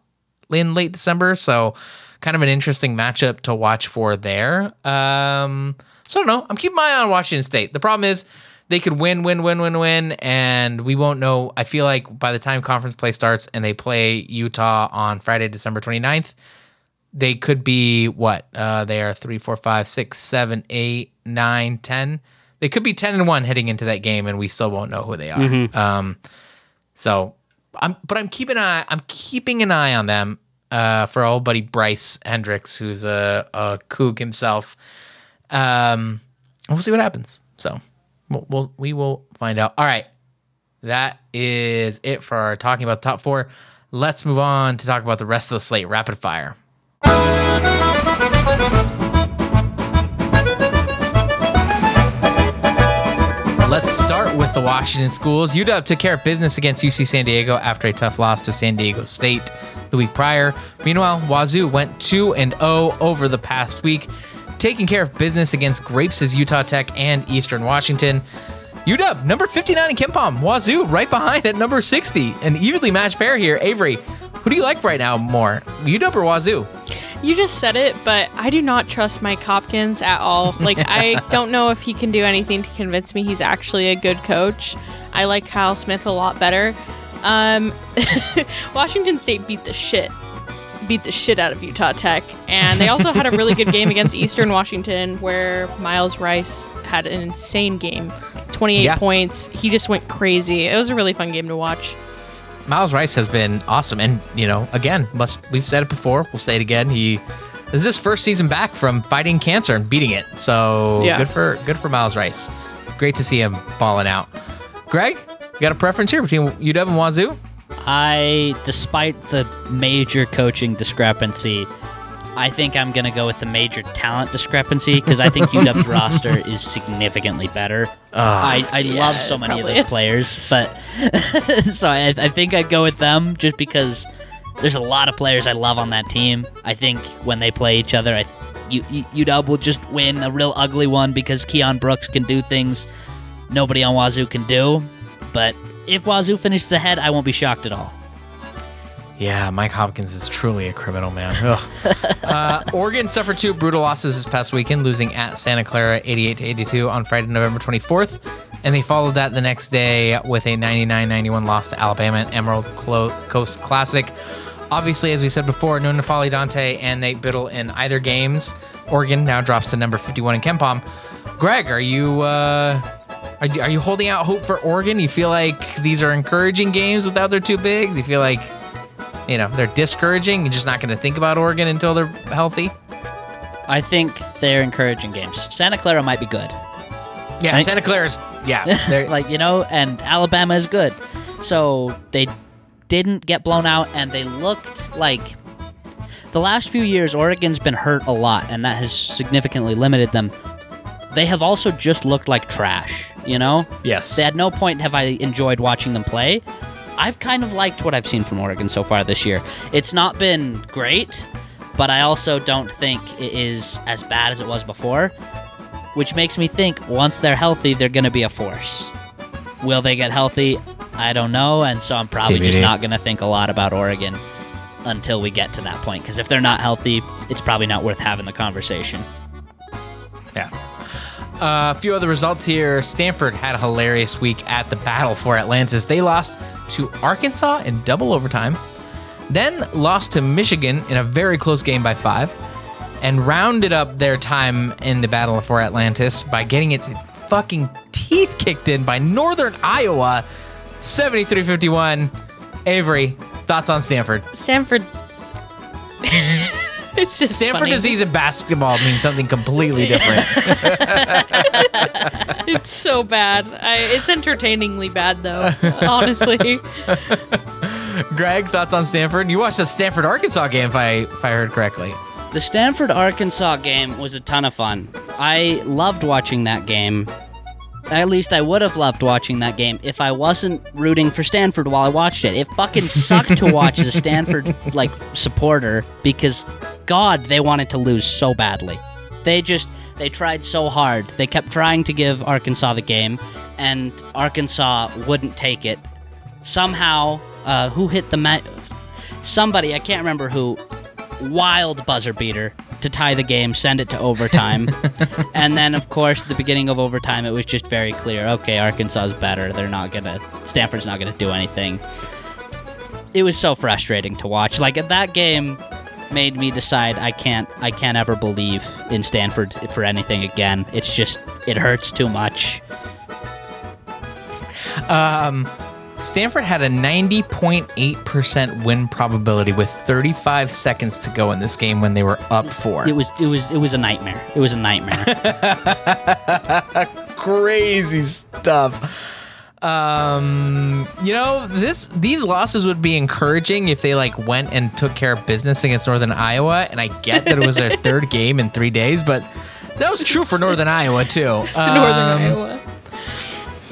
in late December. So, kind of an interesting matchup to watch for there. Um, so, I don't know. I'm keeping my eye on Washington State. The problem is they could win, win, win, win, win, and we won't know. I feel like by the time conference play starts and they play Utah on Friday, December 29th, they could be what? Uh, they are three, four, five, six, seven, eight, nine, ten. They could be ten and one heading into that game, and we still won't know who they are. Um, so I'm, but I'm keeping an eye. I'm keeping an eye on them uh, for our old buddy Bryce Hendricks, who's a, a kook himself. Um, we'll see what happens. So we'll, we'll we will find out. All right, that is it for our talking about the top four. Let's move on to talk about the rest of the slate. Rapid fire. Let's start with the Washington schools. UW took care of business against UC San Diego after a tough loss to San Diego State the week prior. Meanwhile, Wazoo went 2 and 0 over the past week. taking care of business against Grapes Utah Tech and Eastern Washington. UW, number 59 in KenPom. Wazoo, right behind at number 60. An evenly matched pair here. Avery, who do you like right now more, UW or Wazoo? You just said it, but I do not trust Mike Hopkins at all. Like, I don't know if he can do anything to convince me he's actually a good coach. I like Kyle Smith a lot better. Um, Washington State beat the shit, beat the shit out of Utah Tech, and they also had a really good game against Eastern Washington, where Myles Rice had an insane game, 28 Yeah. points. He just went crazy. It was a really fun game to watch. Myles Rice has been awesome, and you know, again, must we've said it before, we'll say it again. He this is his first season back from fighting cancer and beating it. So Yeah. good for good for Myles Rice. Great to see him balling out. Greg, you got a preference here between UW and Wazoo? I, despite the major coaching discrepancy, I think I'm going to go with the major talent discrepancy because I think UW's roster is significantly better. Ah, I, I love so many of those is. players, but so I, I think I'd go with them just because there's a lot of players I love on that team. I think when they play each other, I, U, U- UW will just win a real ugly one because Keion Brooks can do things nobody on Wazoo can do. But if Wazoo finishes ahead, I won't be shocked at all. Yeah, Mike Hopkins is truly a criminal, man. Uh, Oregon suffered two brutal losses this past weekend, losing at Santa Clara 88 to 82 on Friday, November 24th. And they followed that the next day with a 99 91 loss to Alabama at Emerald Coast Classic. Obviously, as we said before, no N'Faly Dante and Nate Bittle in either games. Oregon now drops to number 51 in KenPom. Greg, are you. Uh, are you, are you holding out hope for Oregon? You feel like these are encouraging games without their two bigs? You feel like you know they're discouraging you're just not going to think about oregon until they're healthy I think they're encouraging games. Santa Clara might be good. yeah Right? santa clara's yeah they're like, you know, and Alabama is good. So they didn't get blown out and they looked like the last few years Oregon's been hurt a lot and that has significantly limited them. They have also just looked like trash, you know? yes They, At no point have I enjoyed watching them play. I've kind of liked what I've seen from Oregon so far this year. It's not been great, but I also don't think it is as bad as it was before, which makes me think once they're healthy, they're going to be a force. Will they get healthy? I don't know, and so I'm probably just not going to think a lot about Oregon until we get to that point because if they're not healthy, it's probably not worth having the conversation. yeah Uh, a few other results here. Stanford had a hilarious week at the Battle for Atlantis. They lost to Arkansas in double overtime, then lost to Michigan in a very close game by five, and rounded up their time in the Battle for Atlantis by getting its fucking teeth kicked in by Northern Iowa 73 51. Avery, thoughts on Stanford? Stanford. it's just Stanford funny. disease in basketball means something completely different. It's so bad. I, it's entertainingly bad though. honestly, Greg, thoughts on Stanford? You watched the Stanford Arkansas game, if I if I heard correctly. The Stanford Arkansas game was a ton of fun. I loved watching that game. At least I would have loved watching that game if I wasn't rooting for Stanford while I watched it. It fucking sucked to watch as a Stanford like supporter because god, they wanted to lose so badly. They just they tried so hard. They kept trying to give Arkansas the game and Arkansas wouldn't take it. Somehow, uh, who hit the ma- somebody, I can't remember who, wild buzzer beater to tie the game, send it to overtime. and then, of course, the beginning of overtime, it was just very clear okay, Arkansas is better. They're not going to, Stanford's not going to do anything. It was so frustrating to watch. Like, at that game made me decide I can't I can't ever believe in Stanford for anything again. It's just it hurts too much. Um, Stanford had a 90.8% win probability with 35 seconds to go in this game when they were up four. It was it was it was a nightmare. It was a nightmare. Crazy stuff. Um, you know, this these losses would be encouraging if they like went and took care of business against Northern Iowa. And I get that it was their third game in three days, but that was true for Northern Iowa too. it's Northern Um, Iowa.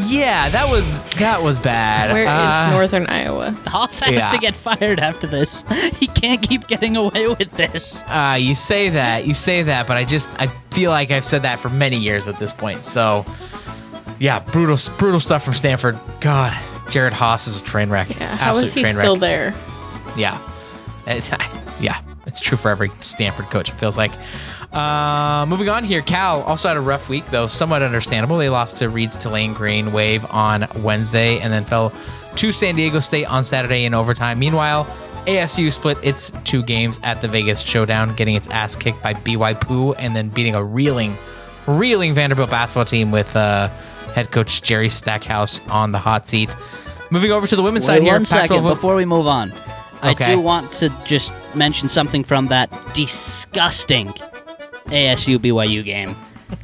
yeah, that was that was bad. Where is Uh, Northern Iowa? Haase has Yeah. to get fired after this. He can't keep getting away with this. Uh, you say that, you say that, but I just I feel like I've said that for many years at this point. So, yeah, brutal, brutal stuff from Stanford. God, Jerod Haase is a train wreck. Yeah, how Absolute is he still there? Yeah, it's, yeah, it's true for every Stanford coach. It feels like. Uh, moving on here, Cal also had a rough week though, somewhat understandable. They lost to Reed's Tulane Green Wave on Wednesday, and then fell to San Diego State on Saturday in overtime. Meanwhile, ASU split its two games at the Vegas Showdown, getting its ass kicked by BY Poo, and then beating a reeling, reeling Vanderbilt basketball team with uh, head coach Jerry Stackhouse on the hot seat. Moving over to the women's side Wait here, one second Pac-12 before we move on. Okay. I do want to just mention something from that disgusting ASU BYU game.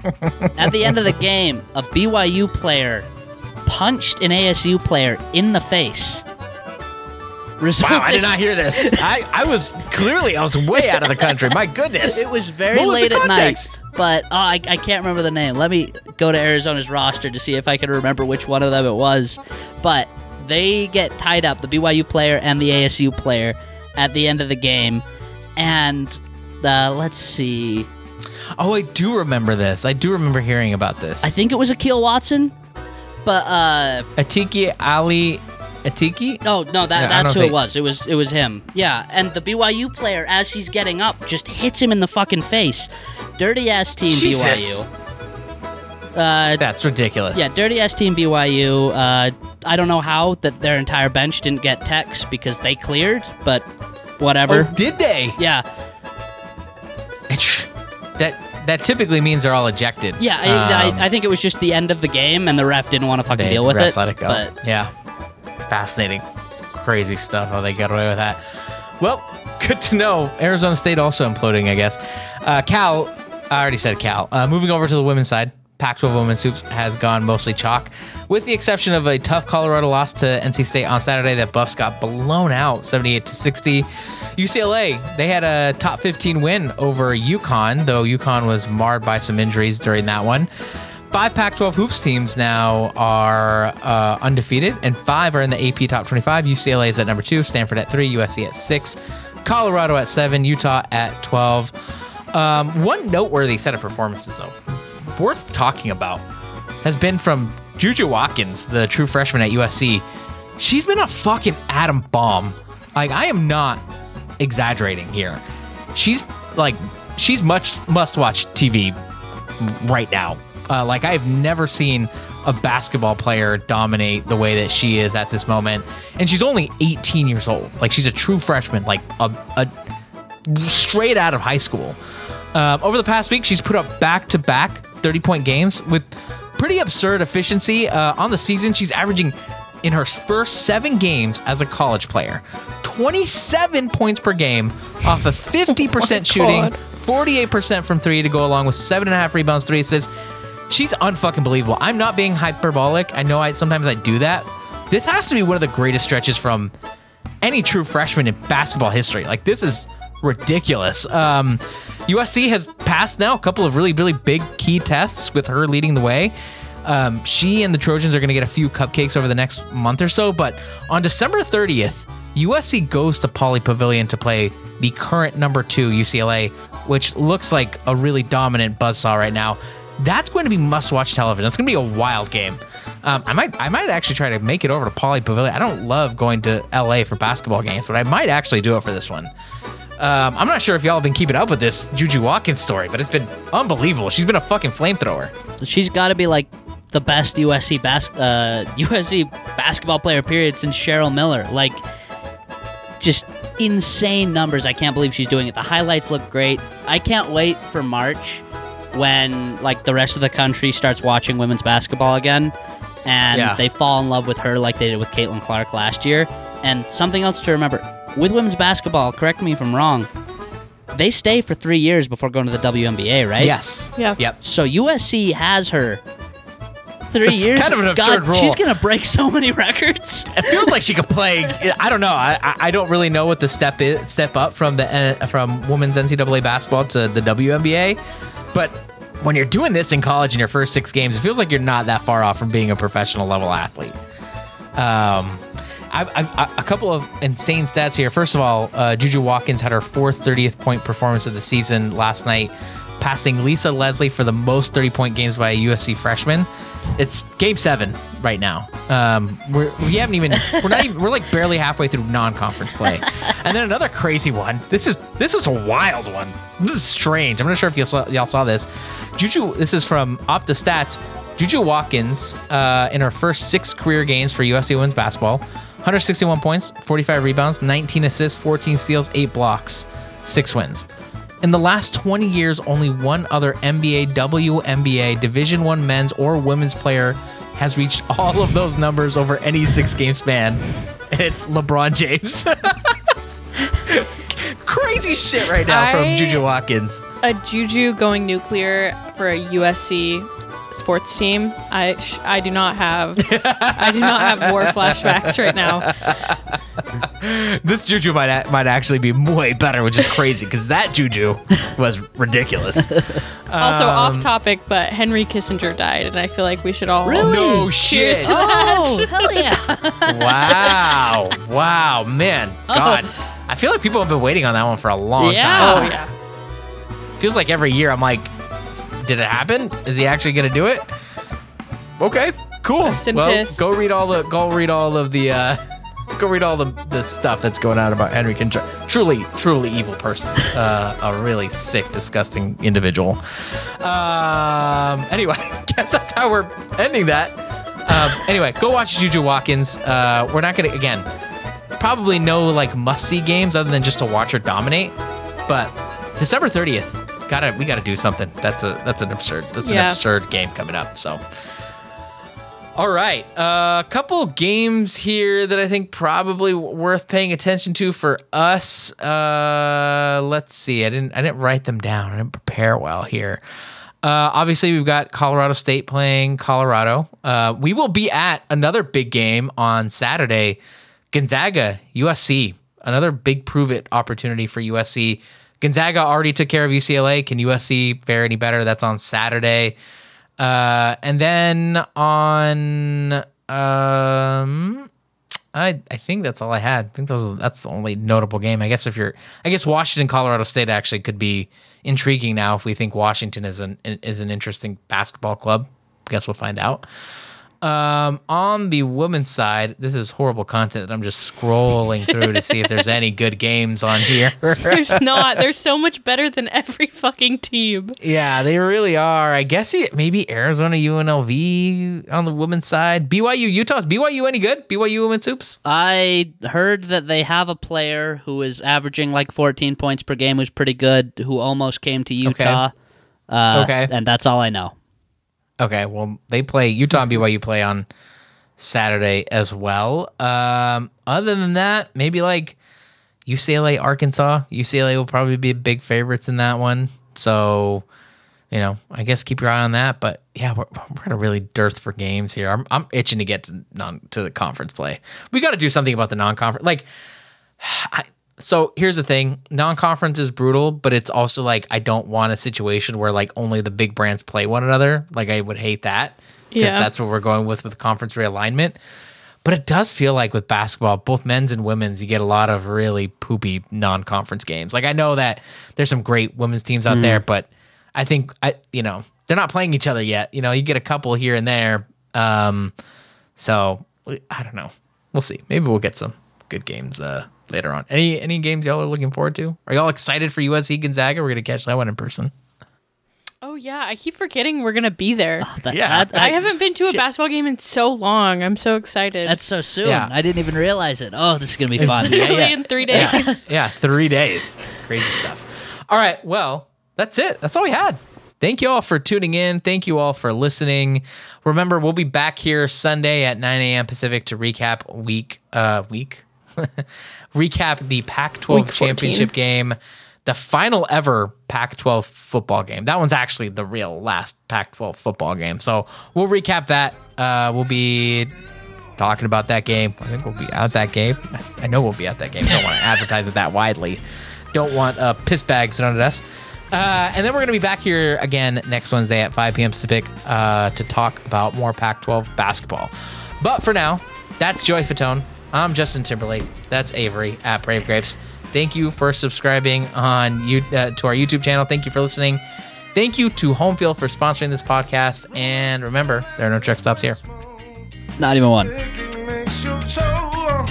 At the end of the game, a BYU player punched an ASU player in the face. Wow, I did not hear this. I, I was clearly I was way out of the country. My goodness. It was very What was late at night, but oh, I, I can't remember the name. Let me go to Arizona's roster to see if I can remember which one of them it was. But they get tied up, the BYU player and the ASU player, at the end of the game. And uh, let's see. Oh, I do remember this. I do remember hearing about this. I think it was Akil Watson. But uh Atiki Ali Atiki? oh no, that, yeah, that's who think- it was. It was it was him. Yeah, and the BYU player as he's getting up just hits him in the fucking face. Dirty ass team Jesus. BYU. Uh, That's ridiculous. Yeah, dirty ass team BYU. Uh, I don't know how that their entire bench didn't get techs because they cleared, but whatever. Oh, did they? Yeah, That that typically means they're all ejected. yeah. Um, I, I, I think it was just the end of the game, and the ref didn't want to fucking they, deal with refs it. Let it go. But yeah, fascinating, crazy stuff. How they got away with that. Well, good to know. Arizona State also imploding, I guess. Uh, Cal, I already said Cal. Uh, moving over to the women's side, Pac-12 women's hoops has gone mostly chalk, with the exception of a tough Colorado loss to NC State on Saturday. That Buffs got blown out, 78 to 60. UCLA, they had a top 15 win over UConn, though UConn was marred by some injuries during that one. Five Pac 12 hoops teams now are uh, undefeated, and five are in the AP top 25. UCLA is at number two, Stanford at three, USC at six, Colorado at seven, Utah at 12. Um, one noteworthy set of performances, though, worth talking about, has been from Juju Watkins, the true freshman at USC. She's been a fucking atom bomb. Like, I am not exaggerating here. She's like, she's much must watch TV right now. Uh, like I've never seen a basketball player dominate the way that she is at this moment, and she's only 18 years old. Like she's a true freshman, like a, a straight out of high school. Um, over the past week, she's put up back-to-back 30-point games with pretty absurd efficiency. Uh, on the season, she's averaging in her first seven games as a college player, 27 points per game off of 50% shooting, God. 48% from three to go along with seven and a half rebounds, three assists. She's unfucking believable. I'm not being hyperbolic. I know I sometimes I do that. This has to be one of the greatest stretches from any true freshman in basketball history. Like this is ridiculous. Um, USC has passed now a couple of really really big key tests with her leading the way. Um, she and the Trojans are going to get a few cupcakes over the next month or so. But on December 30th, USC goes to Pauley Pavilion to play the current number two UCLA, which looks like a really dominant buzzsaw right now. That's going to be must-watch television. It's going to be a wild game. Um, I might, I might actually try to make it over to Pauley Pavilion. I don't love going to LA for basketball games, but I might actually do it for this one. Um, I'm not sure if y'all have been keeping up with this Juju Watkins story, but it's been unbelievable. She's been a fucking flamethrower. she's got to be like the best USC bas- uh, USC basketball player period since Cheryl Miller. Like, just insane numbers. I can't believe she's doing it. The highlights look great. I can't wait for March when like the rest of the country starts watching women's basketball again, and Yeah. they fall in love with her like they did with Caitlin Clark last year. And something else to remember with women's basketball. Correct me if I'm wrong. They stay for three years before going to the WNBA, right? Yes. Yeah. Yep. So USC has her three It's years. kind of an God, absurd rule. she's gonna break so many records. It feels like she could play. I don't know. I, I- I don't really know what the step is. Step up from the uh, from women's NCAA basketball to the WNBA, but when you're doing this in college in your first six games, it feels like you're not that far off from being a professional level athlete. Um, I, I, a couple of insane stats here. First of all, uh, Juju Watkins had her fourth 30th point performance of the season last night, passing Lisa Leslie for the most 30 point games by a USC freshman. It's game seven right now. Um, we're, we haven't even we're not even we're like barely halfway through non-conference play, and then another crazy one. This is this is a wild one. This is strange. I'm not sure if you saw, y'all saw this. Juju. This is from Opta Stats. Juju Watkins uh, in her first six career games for USC women's basketball 161 points, 45 rebounds, 19 assists, 14 steals, 8 blocks, 6 wins. In the last 20 years, only one other NBA, WNBA, Division 1 men's or women's player has reached all of those numbers over any 6-game span. It's LeBron James. Crazy shit right now from Juju Watkins. A Juju going nuclear for a USC sports team. I sh- I do not have I do not have war flashbacks right now. This Juju might a- might actually be way better, which is crazy because that Juju was ridiculous. Also Um, off topic, but Henry Kissinger died, and I feel like we should all No cheers shit. to that. Oh, hell yeah. wow. Wow, man. God. I feel like people have been waiting on that one for a long Yeah. time. Oh yeah. Feels like every year I'm like, did it happen? Is he actually going to do it? Okay, cool. Rest well, piss. go read all the go read all of the uh go read all the the stuff that's going on about Henry Kissinger. Truly, truly evil person. Uh, a really sick, disgusting individual. Um. Anyway, guess that's how we're ending that. Um. Anyway, go watch Juju Watkins. Uh. We're not gonna again. Probably no like must see games other than just to watch her dominate. But December thirtieth, gotta we gotta do something. That's a that's an absurd that's an absurd game coming up. So. All right, a couple games here that I think probably worth paying attention to for us. Uh, let's see. I didn't I didn't write them down. I didn't prepare well here. Uh, obviously, we've got Colorado State playing Colorado. Uh, we will be at another big game on Saturday. Gonzaga, USC, another big prove it opportunity for USC. Gonzaga already took care of UCLA. Can USC fare any better? That's on Saturday. Uh, and then on um, I I think that's all I had. I think those are, that's the only notable game. I guess if you're, I guess Washington, Colorado State actually could be intriguing now if we think Washington is an is an interesting basketball club. I guess we'll find out. Um, on the women's side, this is horrible content that I'm just scrolling through to see if there's any good games on here. There's not. They're so much better than every fucking team. Yeah, they really are. I guess it, maybe Arizona UNLV on the women's side. BYU Utah. Is BYU any good? BYU women's hoops? I heard that they have a player who is averaging like 14 points per game, who's pretty good, who almost came to Utah. Uh, Okay. And that's all I know. Okay, well they play Utah and BYU play on Saturday as well. Um, other than that, maybe like UCLA Arkansas. UCLA will probably be big favorites in that one. So, you know, I guess keep your eye on that. But yeah, we're, we're in a really dearth for games here. I'm, I'm itching to get to non to the conference play. We got to do something about the non-conference. Like, I, so here's the thing: non-conference is brutal, but it's also like I don't want a situation where like only the big brands play one another. Like I would hate that because Yeah. that's what we're going with with conference realignment. But it does feel like with basketball, both men's and women's, you get a lot of really poopy non-conference games. Like I know that there's some great women's teams out there, but I think I, you know, they're not playing each other yet. You know, you get a couple here and there. Um, so I don't know. We'll see. Maybe we'll get some good games uh, later on. Any any games y'all are looking forward to? Are y'all excited for USC Gonzaga? We're gonna catch that one in person. Oh yeah, I keep forgetting we're gonna be there. That- Yeah. that- I haven't been to a shit. basketball game in so long. I'm so excited. That's so soon. Yeah. I didn't even realize it. Oh, this is going to be fun. Yeah, yeah. in three days. yeah, three days. Crazy stuff. All right, well, that's it. That's all we had. Thank you all for tuning in. Thank you all for listening. Remember, we'll be back here Sunday at 9 a.m. Pacific to recap week uh week recap the Pac-12 championship game, the final ever Pac-12 football game. That one's actually the real last Pac-12 football game. So we'll recap that. Uh, we'll be talking about that game. I think we'll be at that game. I know we'll be at that game. Don't want to advertise it that widely. Don't want uh, piss bags at us. Uh, and then we're going to be back here again next Wednesday at 5 p.m. Pacific uh, to talk about more Pac 12 basketball. But for now, that's Joy Fatone. I'm Justin Timberlake. That's Avery at Brave Grapes. Thank you for subscribing on you uh, to our YouTube channel. Thank you for listening. Thank you to Homefield for sponsoring this podcast. And remember, there are no truck stops here. Not even one. It makes you choke.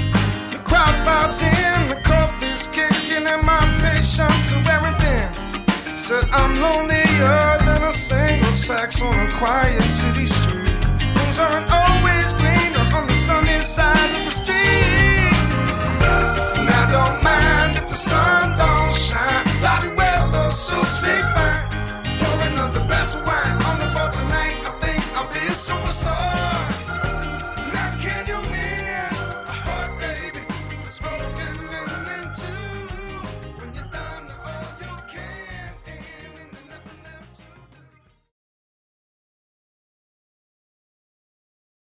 The crowd buys in, the coffee's kicking, and my patience are wearing thin. Said I'm lonelier than a single sax on a quiet city street. Things aren't always side of the street. And I don't mind if the sun don't shine. Cloudy weather suits me fine. Pouring up the best wine.